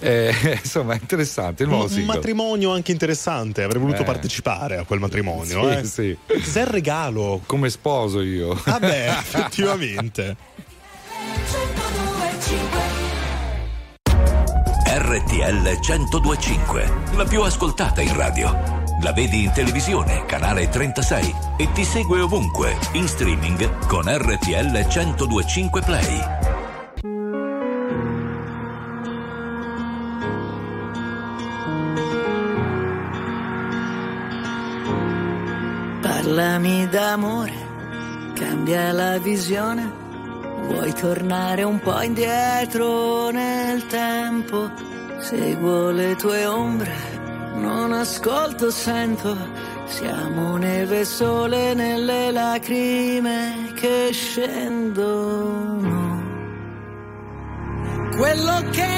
S3: eh, insomma è interessante il nuovo
S2: Un
S3: singolo.
S2: matrimonio anche interessante, avrei voluto
S3: Eh.
S2: partecipare a quel matrimonio. eh.
S3: Sì, sì.
S2: Cos'è il regalo?
S3: Come sposo io.
S2: Vabbè, effettivamente.
S4: RTL 1025, la più ascoltata in radio. La vedi in televisione, canale 36 e ti segue ovunque, in streaming con RTL 1025 Play.
S5: Parlami d'amore, cambia la visione. Vuoi tornare un po' indietro nel tempo? Seguo le tue ombre, non ascolto, sento. Siamo neve e sole nelle lacrime che scendono. Quello che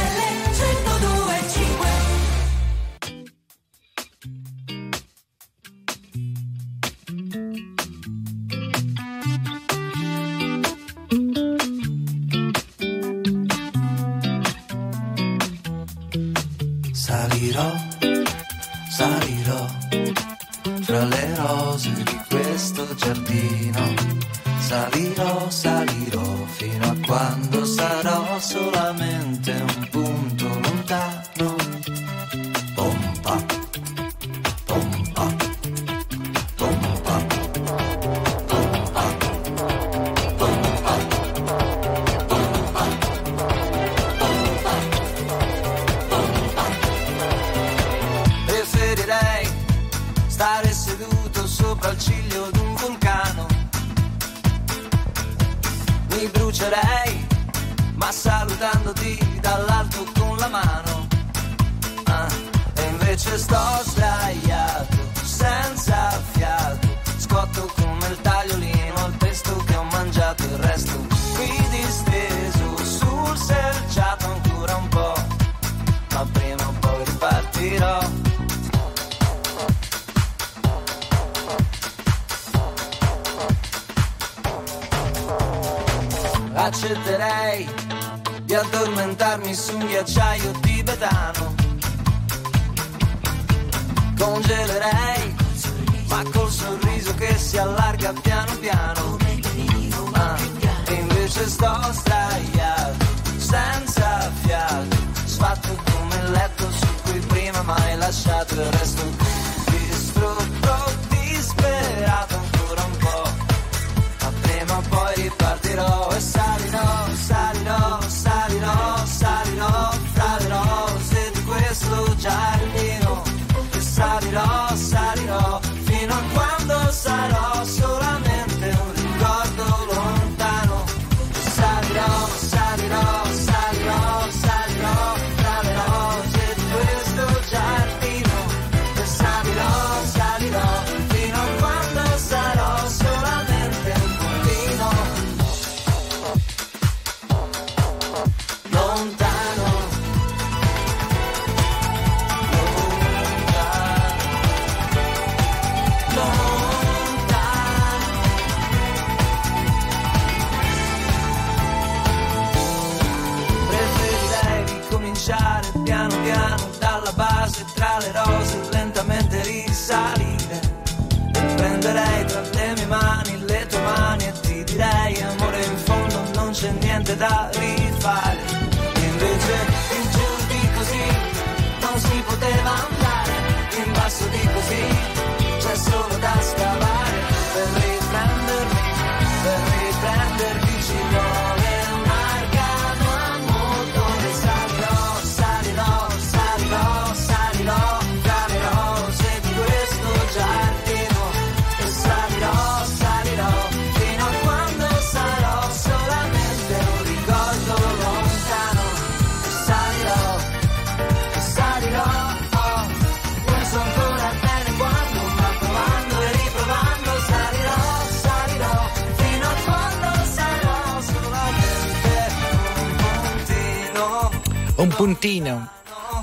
S5: Un puntino.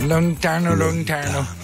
S5: Lontano, lontano.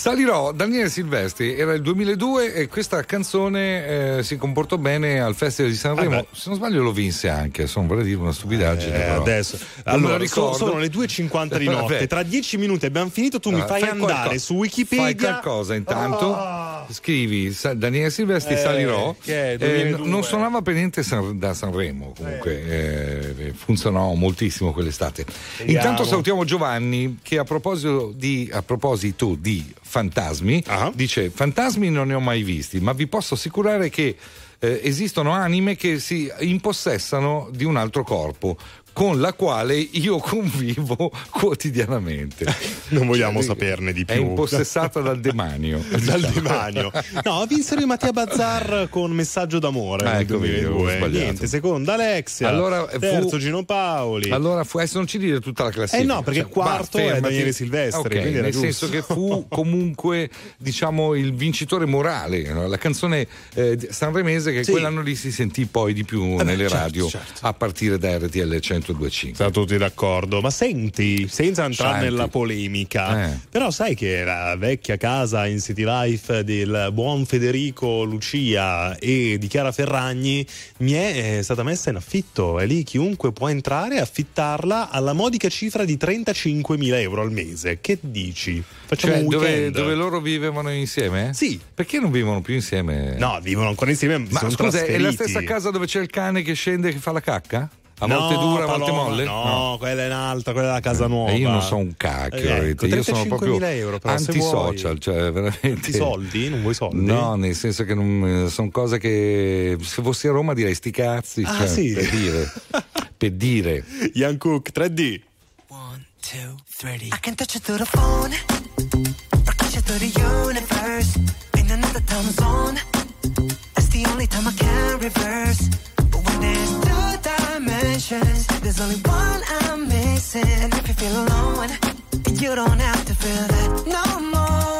S5: Salirò,
S1: Daniele Silvestri, era il 2002 e questa canzone eh, si comportò bene al Festival di Sanremo.
S2: Ah.
S1: Se non sbaglio lo vinse anche, sono vorrei dire una stupidaggine.
S2: Eh, adesso allora
S1: lo ricordo.
S2: so- sono le 2.50 di
S1: Vabbè.
S2: notte tra 10 minuti abbiamo finito tu mi
S1: Ah,
S2: fai, andare
S1: qualcosa-
S2: su Wikipedia
S1: Fai qualcosa intanto. Scrivi Sa- Daniele Silvestri
S2: Eh,
S1: salirò. Eh,
S2: 2002.
S1: non suonava per niente San- da Sanremo, comunque eh, funzionò moltissimo quell'estate.
S2: Vediamo.
S1: Intanto salutiamo Giovanni che a proposito di, a proposito di fantasmi
S2: Ah.
S1: dice fantasmi non ne ho mai visti, ma vi posso assicurare che eh, esistono anime che si impossessano di un altro corpo con la quale io convivo quotidianamente.
S2: non vogliamo
S1: Cioè,
S2: saperne di
S1: È
S2: più
S1: impossessata dal demanio.
S2: dal demanio no vinsero i Mattia Bazzar con messaggio d'amore
S1: Ah, ecco, vedi, avevo
S2: 2002
S1: sbagliato.
S2: niente seconda Alexia
S1: Allora, fu-
S2: terzo Gino Paoli
S1: Allora fu, adesso non ci dire tutta la classifica.
S2: Eh no, perché quarto è. Daniele Silvestri,
S1: Ok,
S2: quindi era
S1: nel
S2: giusto.
S1: senso che fu comunque, diciamo, il vincitore morale. no? La canzone eh, sanremese che
S2: Sì.
S1: quell'anno lì si sentì poi di più
S2: beh,
S1: nelle
S2: certo,
S1: radio
S2: certo.
S1: a partire da RTL 1025.
S2: Siamo tutti d'accordo, ma senti, senza entrare
S1: Senti.
S2: nella polemica,
S1: Eh.
S2: però sai che la vecchia casa in City Life del buon Federico Lucia e di Chiara Ferragni mi è eh, stata messa in affitto e lì chiunque può entrare e affittarla alla modica cifra di 35.000 euro al mese. Che dici? Facciamo
S1: Cioè,
S2: un
S1: dove,
S2: weekend?
S1: dove loro vivevano insieme?
S2: Sì.
S1: Perché non vivono più insieme?
S2: No, vivono ancora insieme,
S1: Ma
S2: sono
S1: scusa, è la
S2: trasferiti.
S1: stessa casa dove c'è il cane che scende e che fa la cacca? A
S2: No,
S1: volte dura, a volte molle?
S2: No, quella è un'altra, quella è la casa nuova.
S1: E io non so un cacchio,
S2: Eh, ecco,
S1: io sono
S2: 35.000
S1: proprio
S2: euro, però,
S1: antisocial, cioè veramente.
S2: I soldi? Non vuoi soldi?
S1: No, nel senso che non, sono cose che se fossi a Roma direi sti cazzi,
S2: Ah,
S1: cioè,
S2: sì?
S1: per dire. per dire.
S2: Ian Cook 3D.
S13: I can touch you through the phone, or touch you through the universe. In another time zone, that's the only time I can reverse. But when there's two There's only one I'm missing. And if you feel alone, you don't have to feel that no more.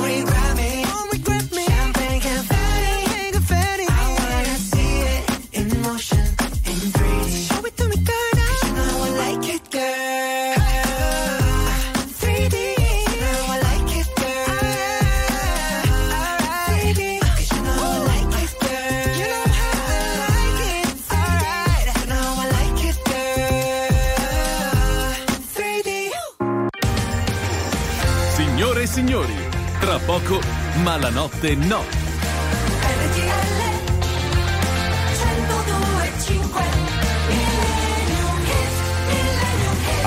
S28: Malanotte no.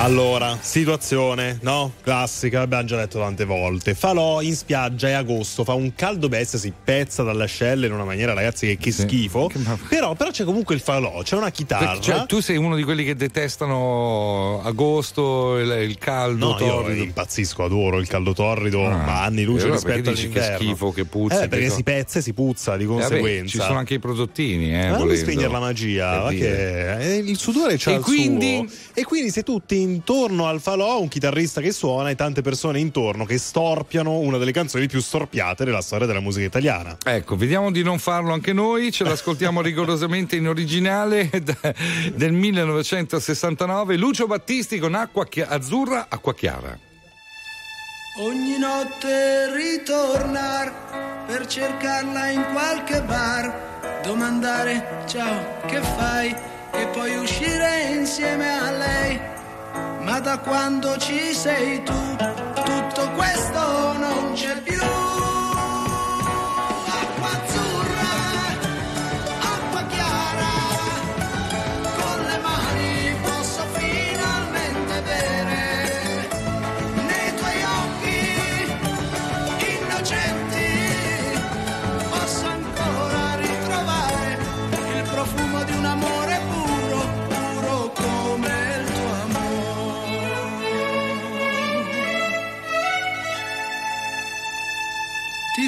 S2: Allora, situazione, no? Classica, abbiamo già detto tante volte. Falò in spiaggia è agosto, fa un caldo bestia, si pezza dalle ascelle in una maniera, ragazzi, che, che schifo. Però, però c'è comunque il falò, c'è una chitarra.
S1: Cioè, tu sei uno di quelli che detestano agosto, il, il caldo,
S2: No, io
S1: torrido.
S2: impazzisco, adoro il caldo torrido,
S1: Ah.
S2: ma anni luce
S1: E allora
S2: rispetto
S1: dici che
S2: all'inverno.
S1: schifo, che puzza,
S2: Eh, perché
S1: che
S2: si pezza e si puzza di
S1: Eh, vabbè,
S2: conseguenza.
S1: ci sono anche i prodottini, eh,
S2: Ma non spegnere la magia, che eh, il sudore c'ha
S1: E
S2: il
S1: quindi?
S2: suo. E quindi se tutti intorno al falò, un chitarrista che suona e tante persone intorno che storpiano una delle canzoni più storpiate della storia della musica italiana.
S1: Ecco, vediamo di non farlo anche noi, ce l'ascoltiamo rigorosamente in originale del 1969, Lucio Battisti con Acqua Chi- Azzurra, Acqua Chiara.
S17: Ogni notte ritornar per cercarla in qualche bar, domandare ciao che fai e poi uscire insieme a lei. Ma da quando ci sei tu, tutto questo non c'è più.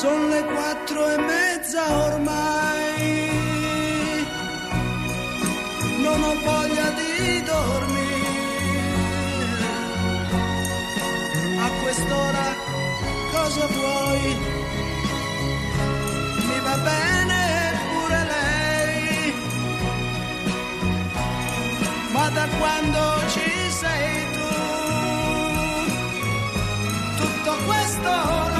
S17: Sono le quattro e mezza ormai, non ho voglia di cosa vuoi? Mi va bene pure lei, ma da quando ci sei tu, tutto questo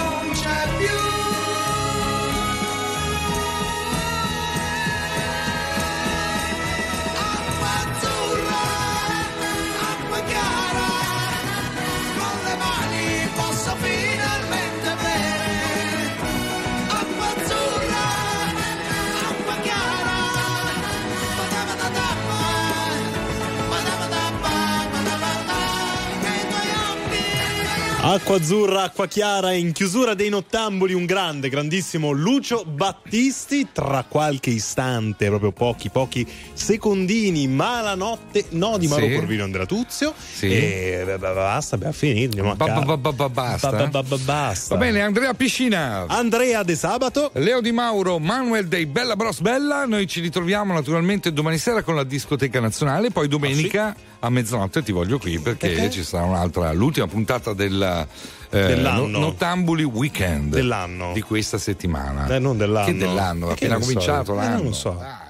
S17: Acqua azzurra, acqua chiara,
S2: in chiusura dei nottamboli un grande, grandissimo Lucio Battisti. Tra qualche istante, proprio pochi, pochi secondini, ma la notte no di Mauro
S1: Sì.
S2: Corvino Andrea Tuzio.
S1: Sì.
S2: E basta, abbiamo finito.
S1: Basta.
S2: Ba- ba- ba- basta.
S1: Va bene, Andrea Piscina.
S2: Andrea De Sabato.
S1: Leo Di Mauro, Manuel dei Bella Bros Bella. Noi ci ritroviamo naturalmente domani sera con la discoteca nazionale. Poi domenica a mezzanotte ti voglio qui perché,
S2: Perché?
S1: ci sarà un'altra, l'ultima puntata del eh,
S2: Dell'anno.
S1: No- Nottambuli Weekend
S2: Dell'anno.
S1: di questa settimana.
S2: Eh, non dell'anno.
S1: Che dell'anno? Appena
S2: ne so.
S1: cominciato
S2: Eh,
S1: l'anno.
S2: non lo so.
S1: Dai.